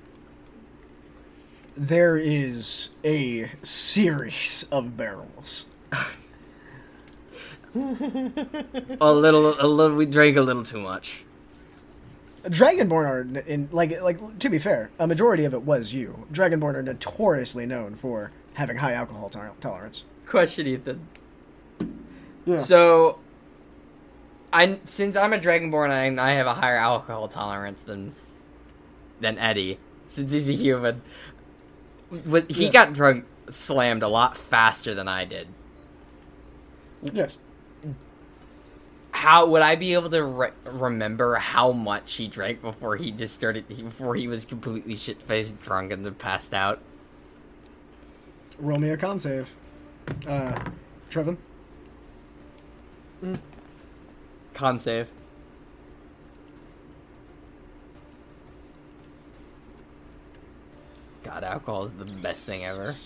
There is a series of barrels. A little. A little. We drank a little too much. Dragonborn are n- in like like to be fair, a majority of it was you. Dragonborn are notoriously known for having high alcohol to- tolerance. Question, Ethan. Yeah. So, I since I'm a dragonborn, I I have a higher alcohol tolerance than than Eddie. Since he's a human, Was- he Yeah. got drunk slammed a lot faster than I did. Yes. how would I be able to re- remember how much he drank before he just started before he was completely shit faced drunk and then passed out? Roll me a con save. Uh, Trevin. Mm. Con save. God, alcohol is the best thing ever.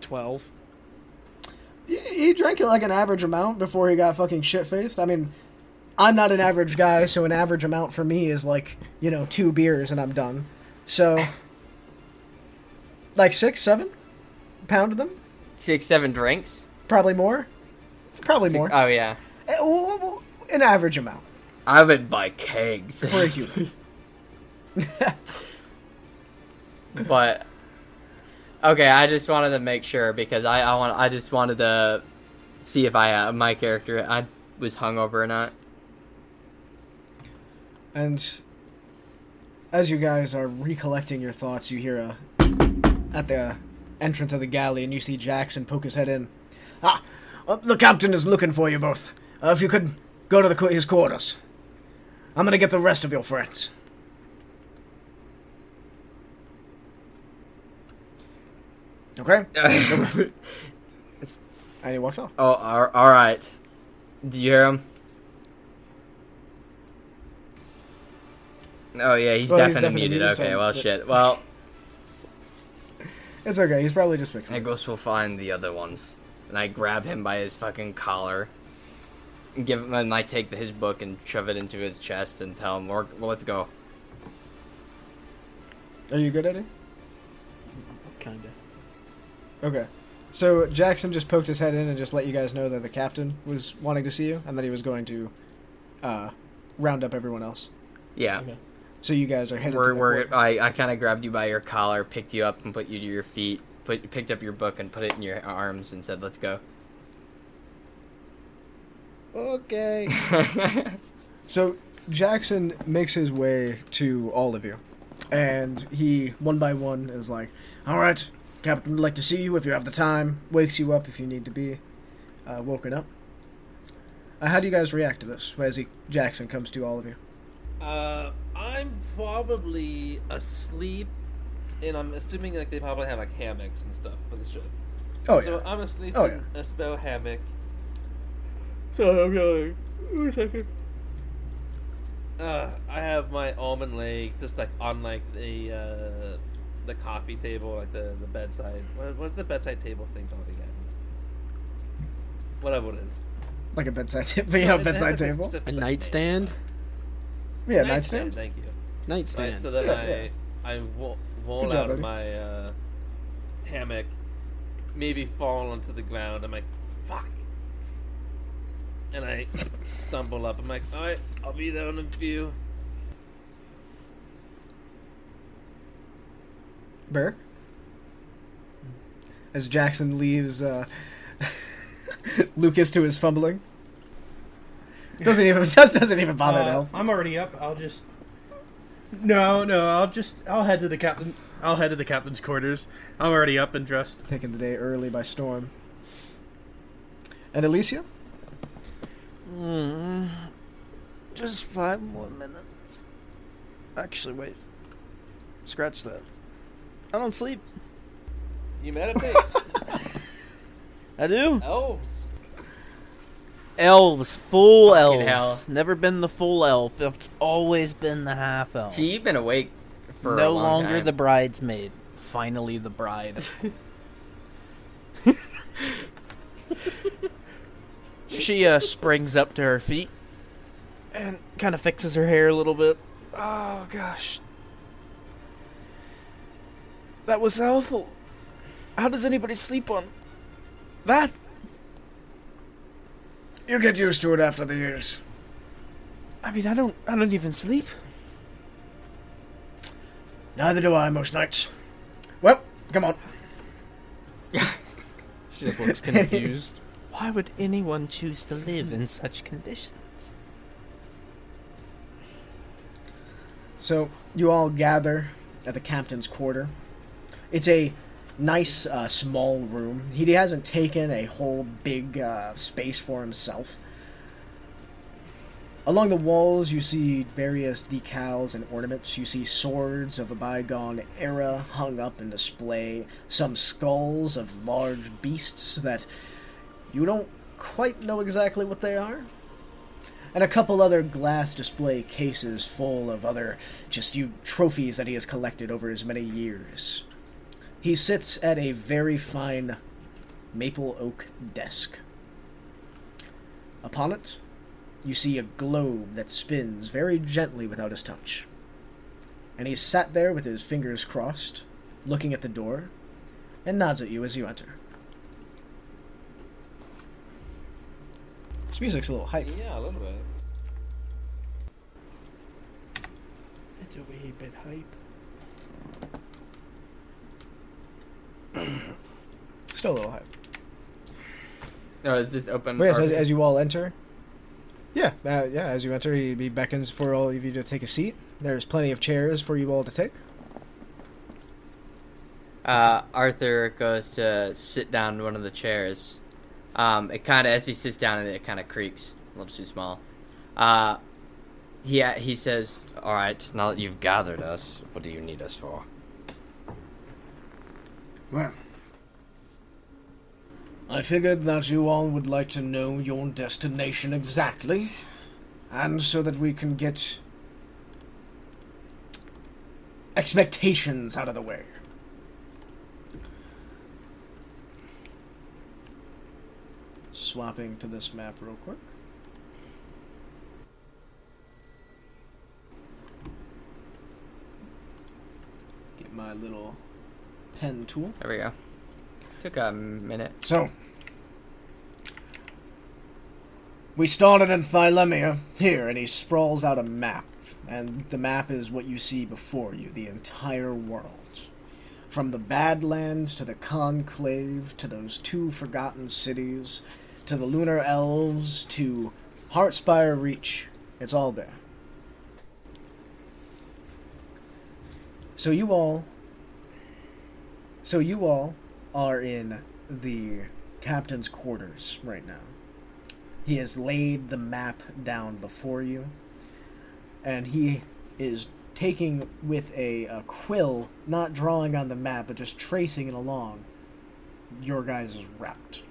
Twelve. He, he drank like an average amount before he got fucking shit faced. I mean, I'm not an average guy, so an average amount for me is like you know two beers and I'm done. So, like six, seven, pound of them, Six, seven drinks. Probably more, probably Six- more. oh yeah, Eh, An average amount I would buy kegs. for a human. but okay, I just wanted to make sure because I I want I just wanted to see if I uh, my character I was hungover or not. And as you guys are recollecting your thoughts, you hear a at the entrance of the galley, and you see Jackson poke his head in. Ah, uh, the captain is looking for you both. Uh, if you could go to the, his quarters, I'm gonna get the rest of your friends. Okay. And he walks off. Oh, all right. Did you hear him? Oh yeah, he's Well, he's definitely, definitely muted. muted, so- Okay, well shit. Well, It's okay. He's probably just fixing. I guess we'll find the other ones. And I grab him by his fucking collar. And give him and I take his book and shove it into his chest and tell him, well, let's go. Are you good at it? Kinda. Okay. So Jackson just poked his head in and just let you guys know that the captain was wanting to see you, and that he was going to uh, round up everyone else. Yeah. Okay. So you guys are headed. We're, to the we're. I, I kind of grabbed you by your collar, picked you up, and put you to your feet. Put picked up your book and put it in your arms and said, "Let's go." Okay. So Jackson makes his way to all of you, and he one by one is like, "All right, Captain, would like to see you if you have the time." Wakes you up if you need to be uh, woken up. Uh, how do you guys react to this as he Jackson comes to all of you? Uh, I'm probably asleep, and I'm assuming like they probably have like hammocks and stuff for the show. Oh yeah. So I'm asleep Oh, in a spell hammock. so I'm going. One second. Uh, I have my almond leg just like on like the uh, the coffee table, like the the bedside. What, what's the bedside table thing called again? Whatever it is. like a bedside table. You know, It bedside like, table. A like, name. nightstand. Yeah, Nightstand, nightstand. Thank you. Nightstand. Right, so then Yeah, I I wo- roll Good job, out of buddy. my uh, hammock, maybe fall onto the ground. I'm like, fuck. And I stumble up. I'm like, alright, I'll be there in a few. Bear. As Jackson leaves uh, Lucas to his fumbling. Doesn't even just doesn't even bother to Uh, help. I'm already up. I'll just. No, no. I'll just. I'll head to the captain. I'll head to the captain's quarters. I'm already up and dressed. Taking the day early by storm. And Alicia? Hmm. Just five more minutes. Actually, wait. Scratch that. I don't sleep. You meditate. I do. Elves. Elves, full Fucking elves. hell. Never been the full elf. It's always been the half elf. See, you've been awake for a no long longer time. the bridesmaid. Finally, the bride. she uh, springs up to her feet and kind of fixes her hair a little bit. Oh gosh, that was awful. How does anybody sleep on that? You get used to it after the years. I mean, I don't. I don't even sleep. Neither do I most nights. Well, come on. She just looks confused. Why would anyone choose to live in such conditions? So you all gather at the captain's quarter. It's a nice, uh, small room. He hasn't taken a whole big uh, space for himself. Along the walls, you see various decals and ornaments. You see swords of a bygone era hung up in display, some skulls of large beasts that you don't quite know exactly what they are. and a couple other glass display cases full of other just you trophies that he has collected over his many years. He sits at a very fine maple oak desk. Upon it, you see a globe that spins very gently without his touch. And he sat there with his fingers crossed, looking at the door, and nods at you as you enter. This music's a little hype. Yeah, a little bit. It's a wee bit hype. Still a little hype. Oh, is this open? But yes, as, as you all enter. Yeah, uh, yeah. As you enter, he, he beckons for all of you to take a seat. There's plenty of chairs for you all to take. uh, Arthur goes to sit down in one of the chairs. Um, it kind of, as he sits down, it kind of creaks a little too small. Uh, he he says, "All right, now that you've gathered us, what do you need us for?" Well, I figured that you all would like to know your destination exactly, and so that we can get expectations out of the way. Swapping to this map real quick. Get my little pen tool. There we go. Took a minute. So, we started in Thylemia here, and he sprawls out a map. And the map is what you see before you the entire world. From the Badlands to the Conclave to those two forgotten cities to the Lunar Elves to Heartspire Reach. It's all there. So you all. So you all are in the captain's quarters right now. He has laid the map down before you, and he is taking with a, a quill, not drawing on the map, but just tracing it along your guys' route.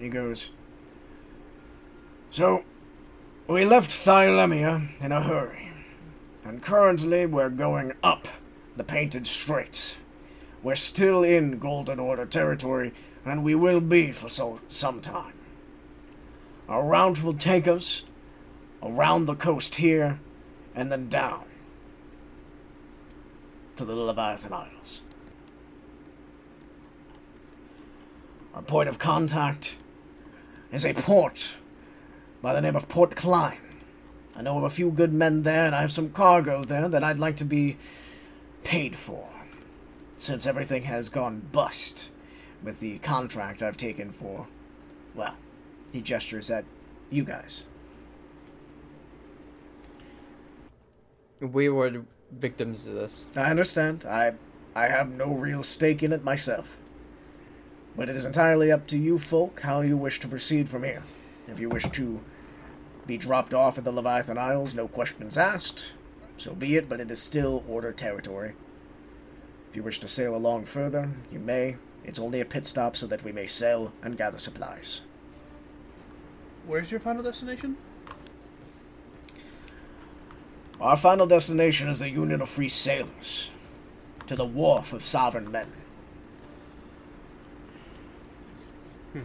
He goes, So, we left Thylemia in a hurry, and currently we're going up the Painted Straits. We're still in Golden Order territory, and we will be for so some time. Our route will take us around the coast here, and then down to the Leviathan Isles. Our point of contact is a port by the name of Port Klein. I know of a few good men there, and I have some cargo there that I'd like to be paid for since everything has gone bust with the contract I've taken for, well, he gestures at you guys. We were victims of this. I understand. I I have no real stake in it myself. But it is entirely up to you folk how you wish to proceed from here. If you wish to be dropped off at the Leviathan Isles, no questions asked, so be it, but it is still Order territory. If you wish to sail along further, you may. It's only a pit stop so that we may sell and gather supplies. Where's your final destination? Our final destination is the Union of Free Sailors, to the wharf of sovereign men. Hmm.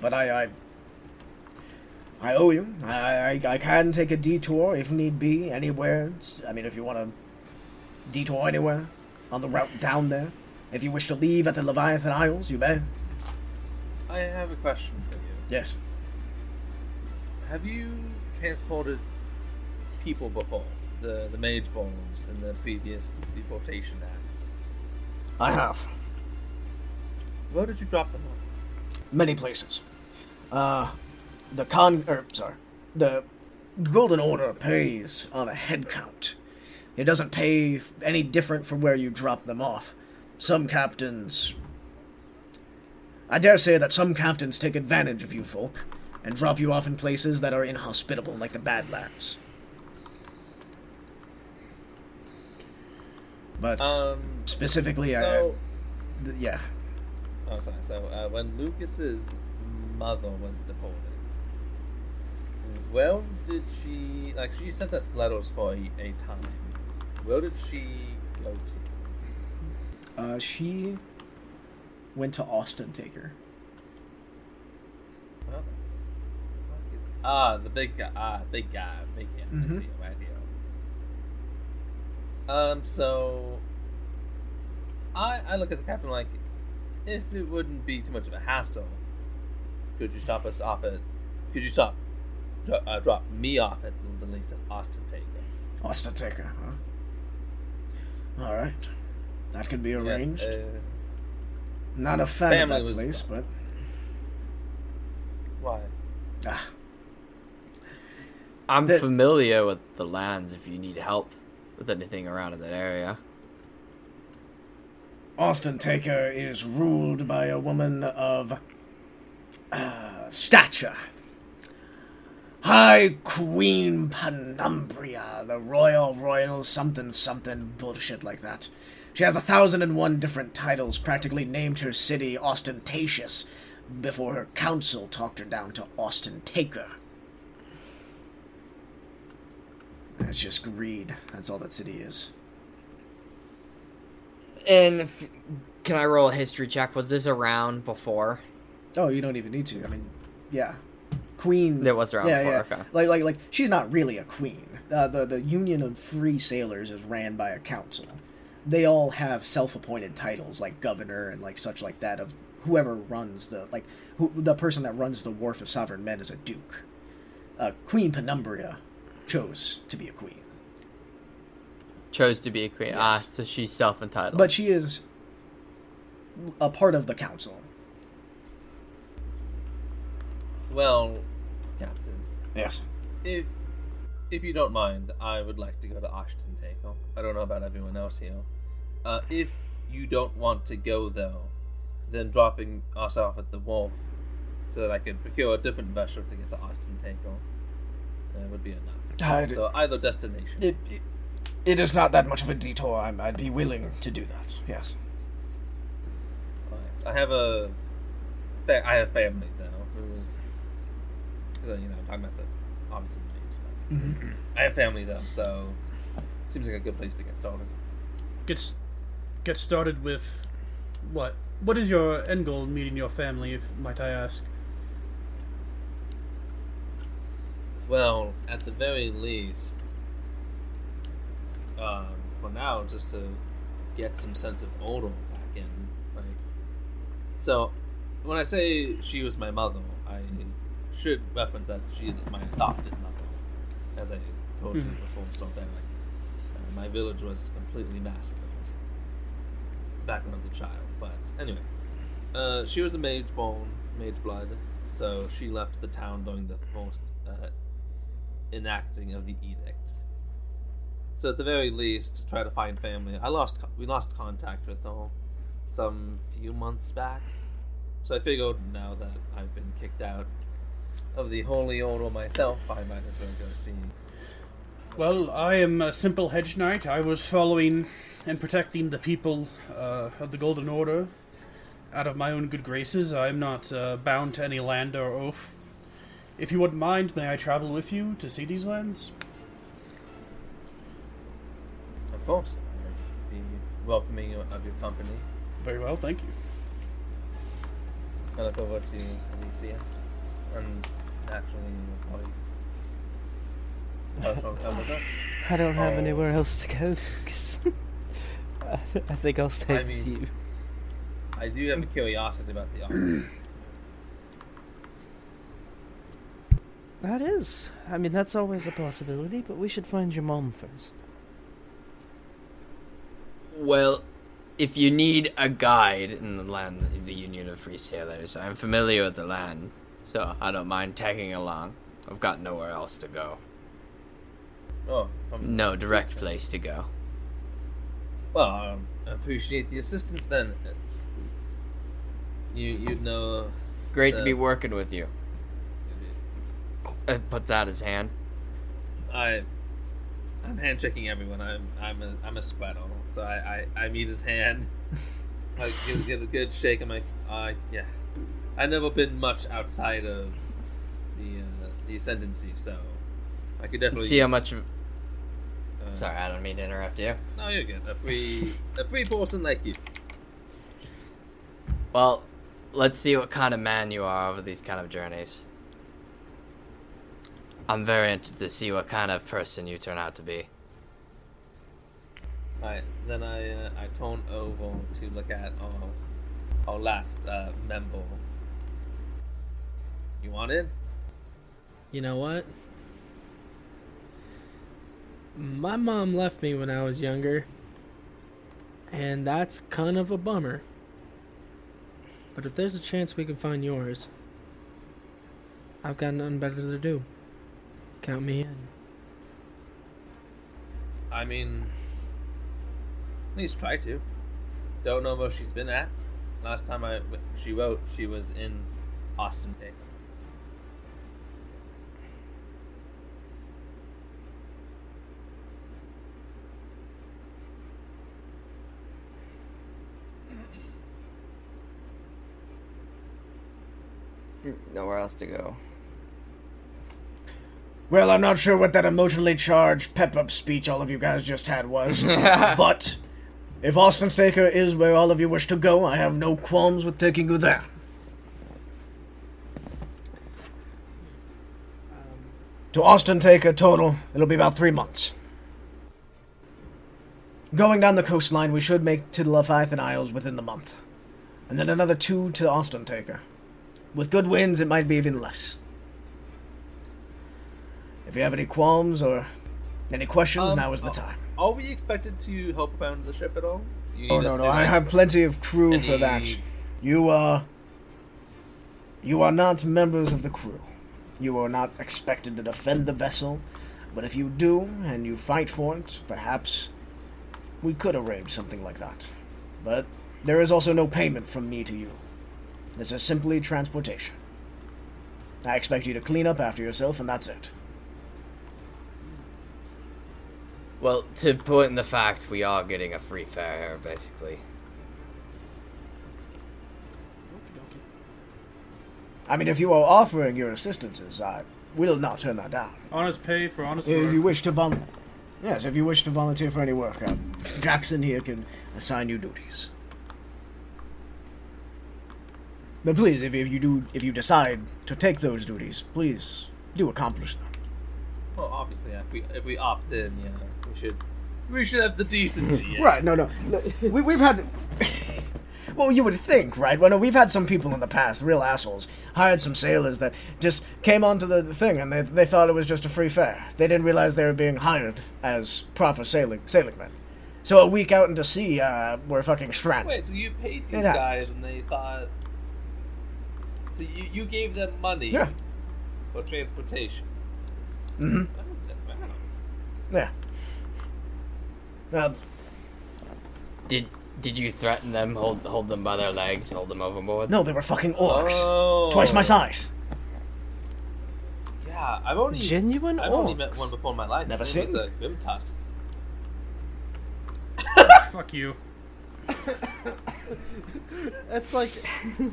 But I, I, I owe you. I, I, I can take a detour if need be anywhere. It's- I mean, if you want to detour anywhere on the route down there. If you wish to leave at the Leviathan Isles, you may. I have a question for you. Yes. Have you transported people before? The the mage bones in the previous deportation acts. I have. Where did you drop them off? many places. Uh, the con, er, sorry, the Golden Order pays on a head count. It doesn't pay any different for where you drop them off. Some captains, I dare say that some captains take advantage of you folk and drop you off in places that are inhospitable, like the Badlands. But Um. specifically, So I, th- yeah, Oh, sorry. So uh, when Lucas's mother was deported, where did she? Like, she sent us letters for a, a time. Where did she go to? Uh, she went to Austin Taker. Where the is- Ah, the big guy. Ah, big guy. Big guy. I Mhm. see him right here. Um. So, I I look at the captain like, if it wouldn't be too much of a hassle, could you stop us off at? Could you stop? Dro- Uh, drop me off at the least at Austin Taker. Austin Taker, huh? All right, that can be arranged. Yes, uh, Not a fan of that was- place, but why? ah, I'm The- familiar with the lands if you need help with anything around in that area. Austin Taker is ruled by a woman of uh, stature. High Queen Penumbria, the royal, royal something something bullshit like that. She has a thousand and one different titles, practically named her city Ostentatious before her council talked her down to Austin Taker. That's just greed. That's all that city is. And if, can I roll a history check? Was this around before? Oh, you don't even need to. I mean, yeah, queen. That was around yeah, yeah. okay. Like, like, like, she's not really a queen. Uh, the the Union of Free Sailors is ran by a council. They all have self-appointed titles like governor and like such like that of whoever runs the like who, the person that runs the wharf of sovereign men is a duke. Uh, queen Penumbria chose to be a queen, Chose to be a queen. Ah, so she's self entitled. but she is a part of the council. Well, Captain. Yes. If if you don't mind, I would like to go to Ashton Taker. I don't know about everyone else here. Uh, if you don't want to go though, then dropping us off at the wharf so that I can procure a different vessel to get to Ashton Taker uh, would be enough. So either destination. it, it it is not that much of a detour. I'm, I'd be willing to do that. Yes. Alright. I have a fa- I have family though who's so, you know I'm talking about the obviously the mage, but I have family though, so seems like a good place to get started. Get get started with what? What is your end goal in meeting your family, if might I ask? Well, at the very least, um, for now, just to get some sense of order back in. Like, so when I say she was my mother, I should reference that she is my adopted mother, as I told you Mhm. before. So that like, uh, my village was completely massacred back when I was a child. But anyway, uh, she was a mage born, mage blood, so she left the town during the first uh, enacting of the edict. So at the very least, try to find family. I lost we lost contact with her some few months back. So I figured now that I've been kicked out of the holy order myself, I might as well go see. Well, I am a simple hedge knight. I was following and protecting the people uh, of the Golden Order out of my own good graces. I am not uh, bound to any land or oath. If you wouldn't mind, may I travel with you to see these lands? Of course, I'd be welcoming of your company. Very well, thank you. I look over to Alicia, and naturally, you'll probably come come with us. I don't have Oh. anywhere else to go, Lucas. I, th- I think I'll stay I with mean- you. I do have a curiosity about the art. That is. I mean, that's always a possibility, but we should find your mom first. Well, if you need a guide in the land of the Union of Free Sailors, I'm familiar with the land, so I don't mind tagging along. I've got nowhere else to go. Oh, from No direct place to go. Well, um, I appreciate the assistance then. You you know Great to be working with you. Uh, puts out his hand. I I'm handshaking everyone. I'm I'm a I'm a sweato. So I, I, I meet his hand I give, give a good shake. I'm like, uh, yeah. I've never been much outside of the uh, the ascendancy, so I could definitely See how use, much. uh, Sorry, I don't mean to interrupt you. No, you're good. A free a free person like you. Well, let's see what kind of man you are over these kind of journeys. I'm very interested to see what kind of person you turn out to be. Alright, then I uh, I turn over to look at our our last uh, member. You want in? You know what? My mom left me when I was younger, and that's kind of a bummer. But if there's a chance we can find yours, I've got nothing better to do. Count me in. I mean, at least try to. Don't know where she's been at. Last time I she wrote, she was in Austin, Texas. Nowhere else to go. Well, I'm not sure what that emotionally charged pep up speech all of you guys just had was, but if Austin Staker is where all of you wish to go, I have no qualms with taking you there. To Austin Taker total, it'll be about three months. Going down the coastline, we should make to the Leviathan Isles within the month, and then another two to Austin Taker. With good winds, it might be even less. If you have any qualms or any questions, Um, now is the uh, time. Are we expected to help around the ship at all? You Oh no, no, I have plenty of crew Any- for that. You are. You are not members of the crew. You are not expected to defend the vessel, but if you do and you fight for it, perhaps we could arrange something like that. But there is also no payment from me to you. This is simply transportation. I expect you to clean up after yourself, and that's it. Well, to put in the fact, we are getting a free fare basically. I mean, if you are offering your assistances, I will not turn that down. Honest pay for honest work. If you wish to vol- yes, if you wish to volunteer for any work, uh, Jackson here can assign you duties. But please, if, if you do, if you decide to take those duties, please do accomplish them. Well, obviously, if we if we opt in, yeah, we should we should have the decency. Yeah. Right? No, no. We, we've had. Well, you would think, right? Well, no, we've had some people in the past, real assholes, hired some sailors that just came onto the thing and they, they thought it was just a free fare. They didn't realize they were being hired as proper sailing sailing men. So a week out into sea, uh, we're fucking stranded. Wait, so you paid these It guys happens. and they thought. So you, you gave them money Yeah. for transportation. Mm-hmm. Wow. Yeah. Now, Did did you threaten them? Hold hold them by their legs, hold them overboard. no, they were fucking orcs. Oh. Twice my size. Yeah, I've only Genuine I've only met one before in my life. Never His name seen. was, uh, Grimtusk. Fuck you. That's like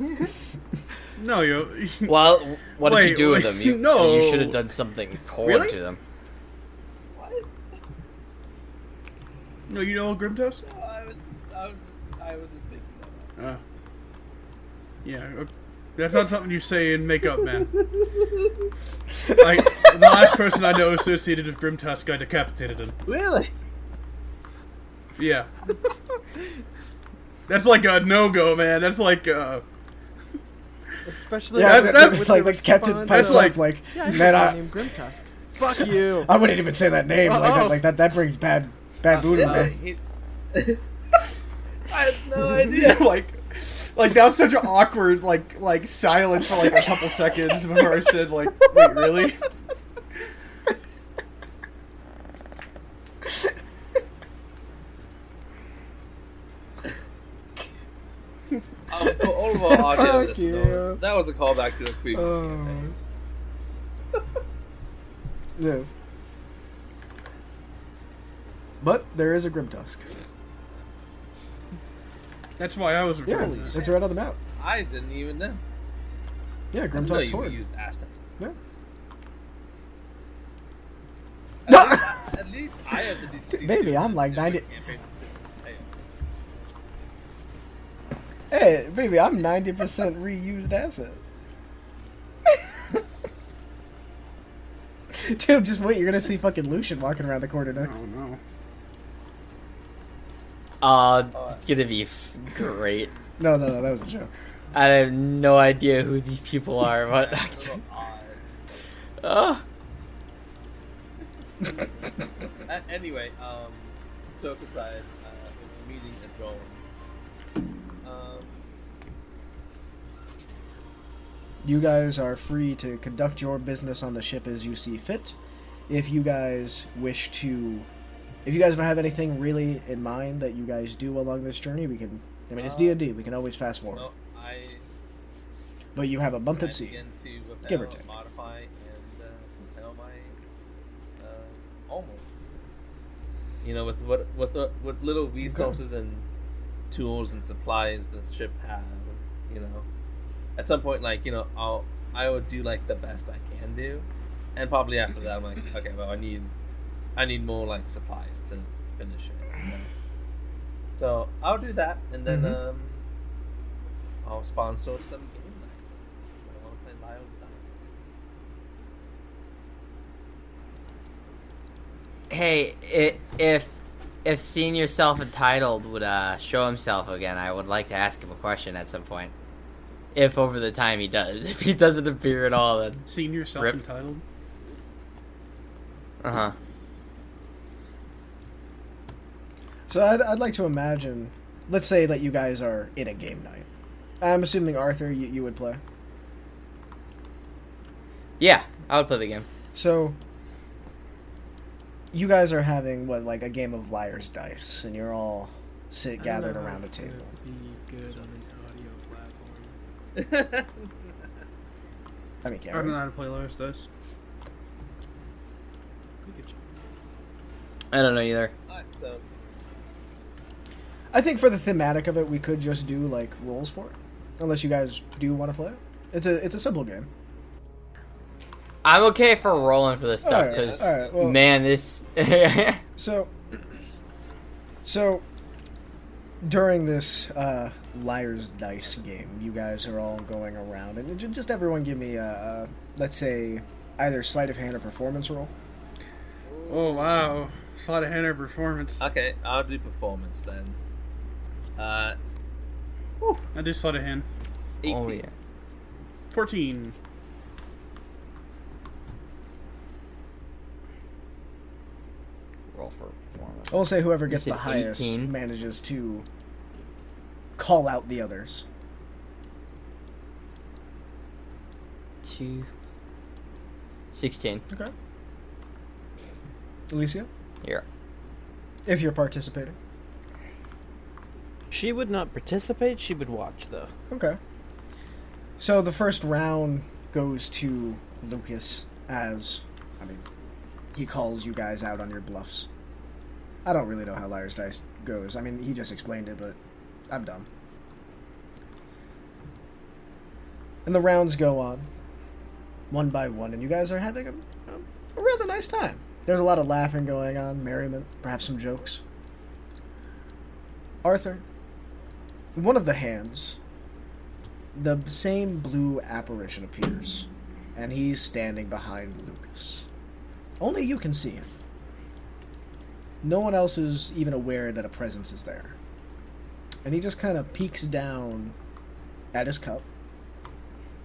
No, you. Well, what did you Wait, do with them? You, no. you should have done something horrid Really? to them. What? no, you know Grimtusk? No, I was just, I was just, I was just thinking about that. Uh, yeah, uh, that's not something you say in makeup, man. like the last person I know associated with Grimtusk, I decapitated him. Really? Yeah, that's like a no go, man. That's like uh, especially Yeah, with, that, with it's like the the captain response That's like- like, Yeah, I man, I, name Grimtusk. Fuck you. I wouldn't even say that name like Oh. that. Like that, that brings bad, bad voodoo, Uh, man. he- I had no idea. like, like that was such an awkward like like silence for like a couple seconds before I said like, wait, really? Um, for all of our audio listeners, you. that was a callback to a previous Oh. campaign. Yes. But there is a Grimtusk. That's why I was Yeah, referring to it's right on the map. I didn't even know. Yeah, I didn't know you used assets. Yeah. At least, at least I have the decency. Baby, I'm like do 90 a campaign with payouts. Hey, baby, I'm 90% reused asset. Dude, just wait. You're gonna see fucking Lucian walking around the corner next. Oh no. Uh, it's gonna be f- great. No, no, no, that was a joke. I have no idea who these people are, but That's a little odd. uh, Uh, anyway, um, joke aside, You guys are free to conduct your business on the ship as you see fit. If you guys wish to, if you guys don't have anything really in mind that you guys do along this journey, we can. I mean, it's Uh, D and D. We can always fast forward. no, I But you have a month I at sea. Give or take. modify, and uh, my uh, almost. You know, with what with what little resources and tools and supplies the ship have, you know, at some point, like you know, I'll I would do like the best I can do, and probably after that, I'm like, okay, well, I need I need more like supplies to finish it. You know? So I'll do that, and then Mhm. um, I'll sponsor some game nights. I want to play Lyle Dice. hey, i if if senior self-entitled would uh show himself again, I would like to ask him a question at some point. If over the time he does, if he doesn't appear at all, then Senior self-entitled. uh huh. So I'd, I'd like to imagine, let's say that you guys are in a game night. I'm assuming Arthur, you, you would play. Yeah, I would play the game. So you guys are having what, like a game of liar's dice, and you're all sit gathered around a table. Be good on an audio platform. I mean, I don't know how to play Last Dice. I don't know either. Alright, so I think for the thematic of it, we could just do like rolls for it, unless you guys do want to play it. It's a it's a simple game. I'm okay for rolling for this stuff Alright, because alright, well- man, this. So, so during this uh, liar's dice game, you guys are all going around, and just everyone give me a, a let's say either sleight of hand or performance roll. Oh wow, sleight of hand or performance. okay, I'll do performance then. Uh, I do sleight of hand. 18. oh yeah. Fourteen. Roll for performance. I will say whoever gets the highest 18? manages to call out the others. Two. Sixteen. Okay. Alicia, Here. if you're participating. She would not participate. She would watch, though. Okay. So the first round goes to Lucas as I mean he calls you guys out on your bluffs. I don't really know how Liar's Dice goes. I mean he just explained it, but I'm dumb. And the rounds go on one by one, and you guys are having a, a, rather nice time. There's a lot of laughing going on, merriment, perhaps some jokes. Arthur, one of the hands the same blue apparition appears, and he's standing behind Lucas. Only you can see him. No one else is even aware that a presence is there. And he just kind of peeks down at his cup,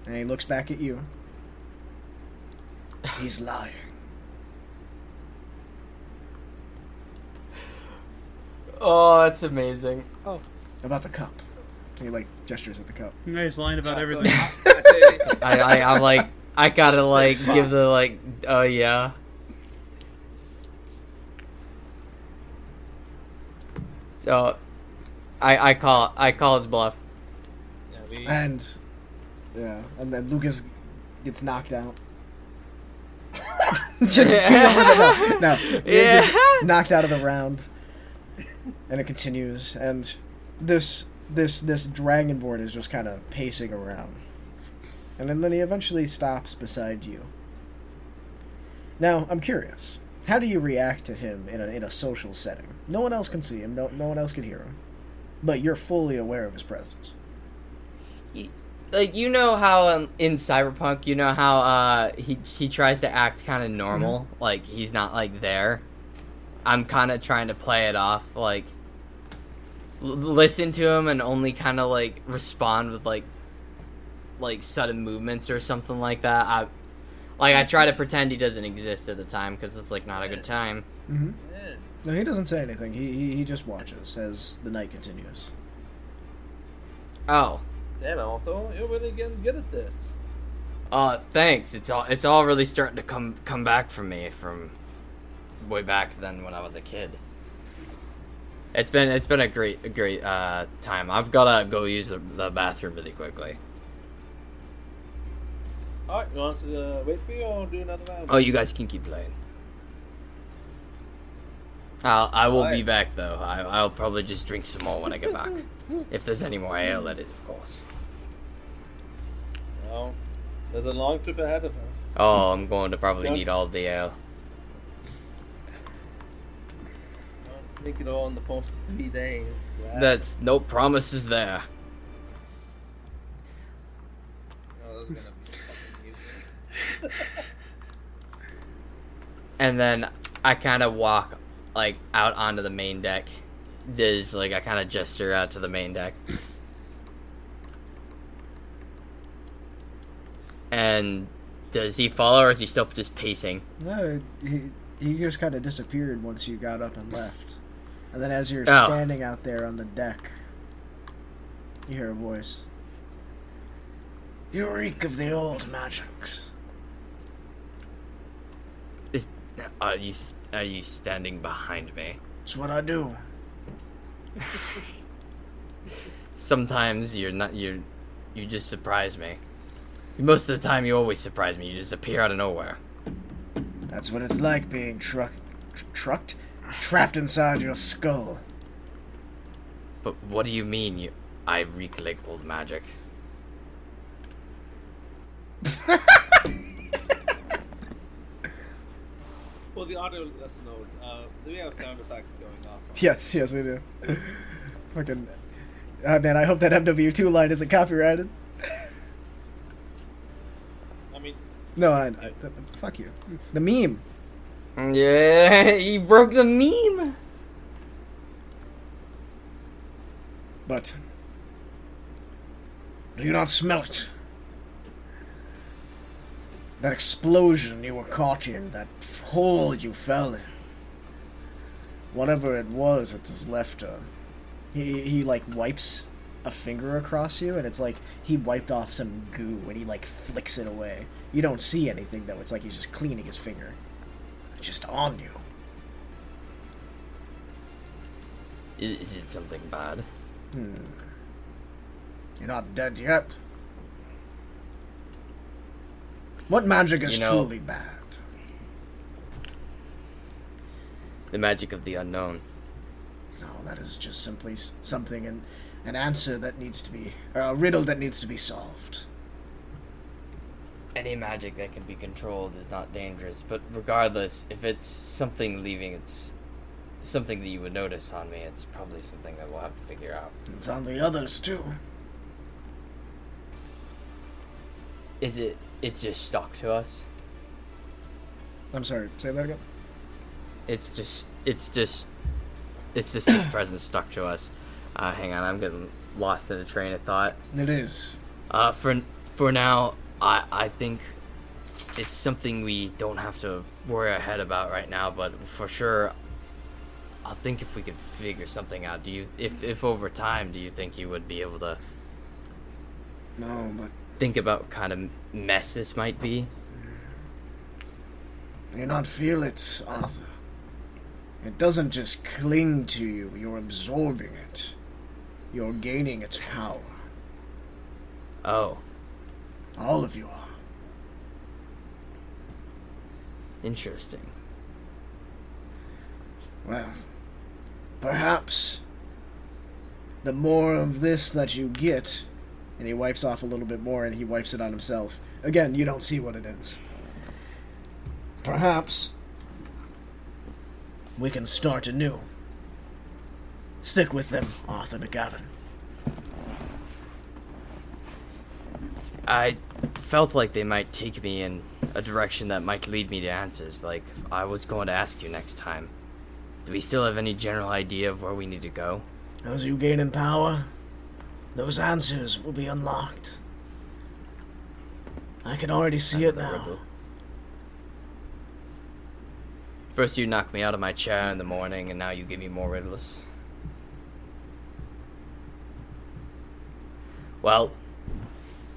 and he looks back at you. He's lying. Oh, that's amazing. Oh, about the cup. And he, like, gestures at the cup. You guys lying about Yeah, everything. I, I say, I, I I'm like I gotta like give the like oh yeah. So, I I call I call his bluff. yeah, we, And, yeah, and then Lucas gets knocked out. just beat over the, no, no, Yeah. gets knocked out of the round, and it continues. And this this this dragonborn is just kind of pacing around, and then, then he eventually stops beside you. Now, I'm curious. How do you react to him in a in a social setting? No one else can see him. No no one else can hear him, but you're fully aware of his presence. like you know how um, in cyberpunk you know how uh he he tries to act kind of normal like he's not like there? I'm kind of trying to play it off like l- listen to him and only kind of like respond with like like sudden movements or something like that. I like i try to pretend he doesn't exist at the time because it's like not a good time. Mm-hmm. Yeah. No, he doesn't say anything. He, he he just watches as the night continues. oh Damn, Alto, you're really getting good at this. Uh, thanks. It's all it's all really starting to come come back for me from way back then when I was a kid. It's been it's been a great a great uh time. I've gotta go use the, the bathroom really quickly. Alright, you want us to uh, wait for you or do another round? Oh, you guys can keep playing. I'll I will be back though. I I'll probably just drink some more when I get back. if there's any more ale, that is, of course. Well, there's a long trip ahead of us. Oh, I'm going to probably need all of the ale. Think it all in the first three days. That- That's no promises there. That was gonna be fucking music. and then I kind of walk like out onto the main deck. There's like I kind of gesture out to the main deck, and does he follow or is he still just pacing? No, he he just kind of disappeared once you got up and left, and then as you're Oh. standing out there on the deck, you hear a voice. You reek of the old magics. Is are you are you standing behind me? It's what I do. Sometimes you're not you you just surprise me. Most of the time, you always surprise me. You just appear out of nowhere. That's what it's like being truck, tr- trucked, trapped inside your skull. But what do you mean? You I like old magic. For the audio listeners, uh, do we have sound effects going off? Yes, yes, we do. Fucking, ah man, I hope that MW2 line isn't copyrighted. I mean, No, I, I fuck you. The meme. Yeah, you broke the meme. But do you not smell it? That explosion you were caught in, that hole you fell in. Whatever it was, it has left a. He he like wipes a finger across you, and it's like he wiped off some goo, and he like flicks it away. You don't see anything though. It's like he's just cleaning his finger. It's just on you. Is, is it something bad? Hmm. You're not dead yet. What magic is You know- truly bad? The magic of the unknown. No, that is just simply something and an answer that needs to be or a riddle that needs to be solved. Any magic that can be controlled is not dangerous, but regardless, if it's something leaving its something that you would notice on me, it's probably something that we'll have to figure out. It's on the others too. Is it it's just stuck to us? I'm sorry. Say that again. It's just it's just it's just its presence stuck to us. Uh, hang on, I'm getting lost in a train of thought. It is. Uh, for for now, I I think it's something we don't have to worry our head about right now. But for sure, I think if we could figure something out, do you if if over time, do you think you would be able to No, but think about what kind of mess this might be? you not feel it, Arthur. It doesn't just cling to you. You're absorbing it. You're gaining its power. Oh, All of you are. interesting. Well, perhaps the more of this that you get, and he wipes off a little bit more and he wipes it on himself. Again, you don't see what it is. Perhaps we can start anew. Stick with them, Arthur McGavin. I felt like they might take me in a direction that might lead me to answers, like I was going to ask you next time. Do we still have any general idea of where we need to go? As you gain in power, those answers will be unlocked. I can already see it now. First you knock me out of my chair in the morning, and now you give me more riddles. Well,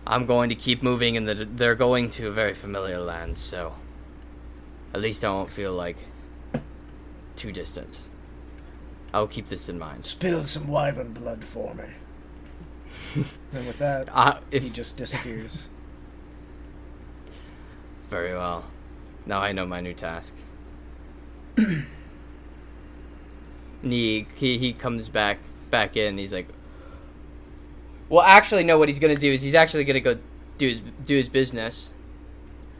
I'm going to keep moving, and the, they're going to a very familiar land, so at least I won't feel like too distant. I'll keep this in mind. Spill some wyvern blood for me. and with that, Uh, if he just disappears. very well, now I know my new task. he, he he comes back back in. He's like, well, actually, no. What he's gonna do is he's actually gonna go do his do his business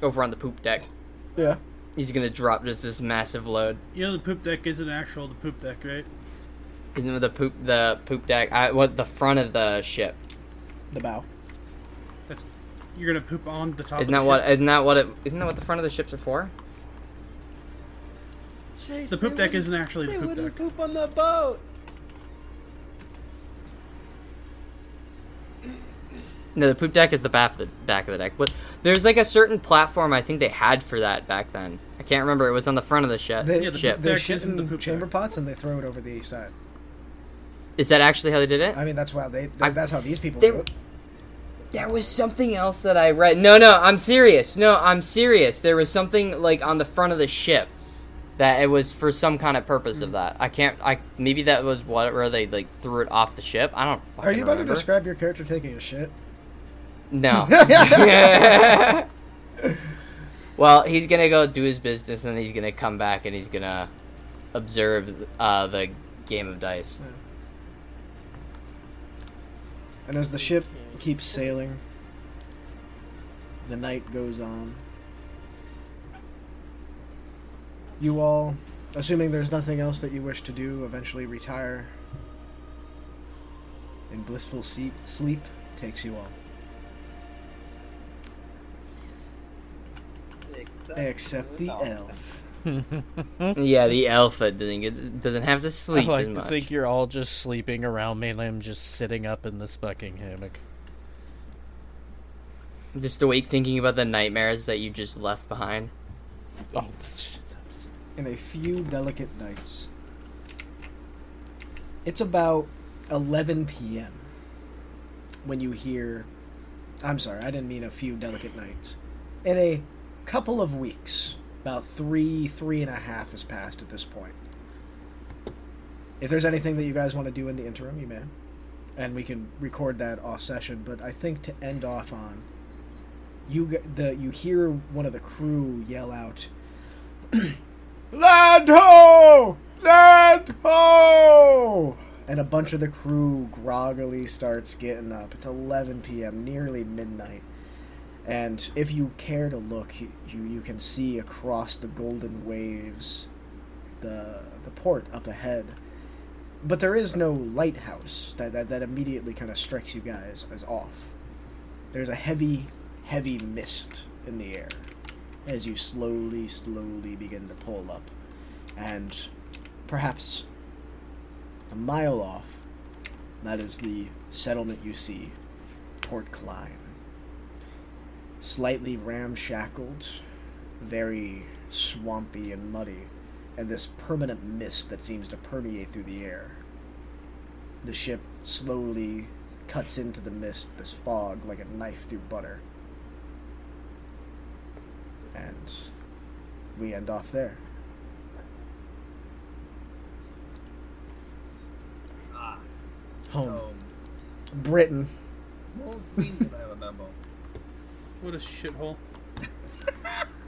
over on the poop deck. yeah. He's gonna drop just this massive load. You know the poop deck isn't actual the poop deck, right? You know, the poop the poop deck. I what the front of the ship. The bow. That's you're gonna poop on the top. Isn't of that the what? ship? Isn't that what it? Isn't that what the front of the ships are for? The poop deck isn't actually the They poop wouldn't deck. poop on the boat. No, the poop deck is the back of the back of the deck. But there's like a certain platform I think they had for that back then. I can't remember. It was on the front of the ship. They, Yeah, the ship. poop they deck shit isn't in the poop chamber deck. pots and they throw it over the side. Is that actually how they did it? I mean, that's why they. I- that's how these people they- do it. There was something else that I read. No, no, I'm serious. No, I'm serious. There was something like on the front of the ship that it was for some kind of purpose Hmm. of that. I can't. I maybe that was what where they like threw it off the ship. I don't. Are you about remember. to describe your character taking a shit? No. well, he's gonna go do his business, and he's gonna come back, and he's gonna observe uh, the game of dice. And as the ship keeps sailing, the night goes on. You all, assuming there's nothing else that you wish to do, eventually retire. And blissful sleep takes you all. Except the elf. yeah, the alpha doesn't get doesn't have to sleep. I like to much. think you're all just sleeping around me, and I'm just sitting up in this fucking hammock. Just awake thinking about the nightmares that you just left behind. Oh, this shit. in a few delicate nights. It's about 11 p.m. when you hear. I'm sorry, I didn't mean a few delicate nights. In a couple of weeks, about three, three and a half has passed at this point. If there's anything that you guys want to do in the interim, you may. And we can record that off session, but I think to end off on. You, the, you hear one of the crew yell out, Land ho! Land ho! And a bunch of the crew groggily starts getting up. It's 11 p.m., nearly midnight. And if you care to look, you, you, can see across the golden waves the, the port up ahead. But there is no lighthouse that, that, that immediately kind of strikes you guys as off. There's a heavy, heavy mist in the air as you slowly, slowly begin to pull up. And perhaps a mile off, that is the settlement you see, Port Klein. Slightly ramshackled, very swampy and muddy, and this permanent mist that seems to permeate through the air. The ship slowly cuts into the mist, this fog like a knife through butter. And we end off there. Ah, Home. home. Britain. Well, Queens, I remember. What a shithole.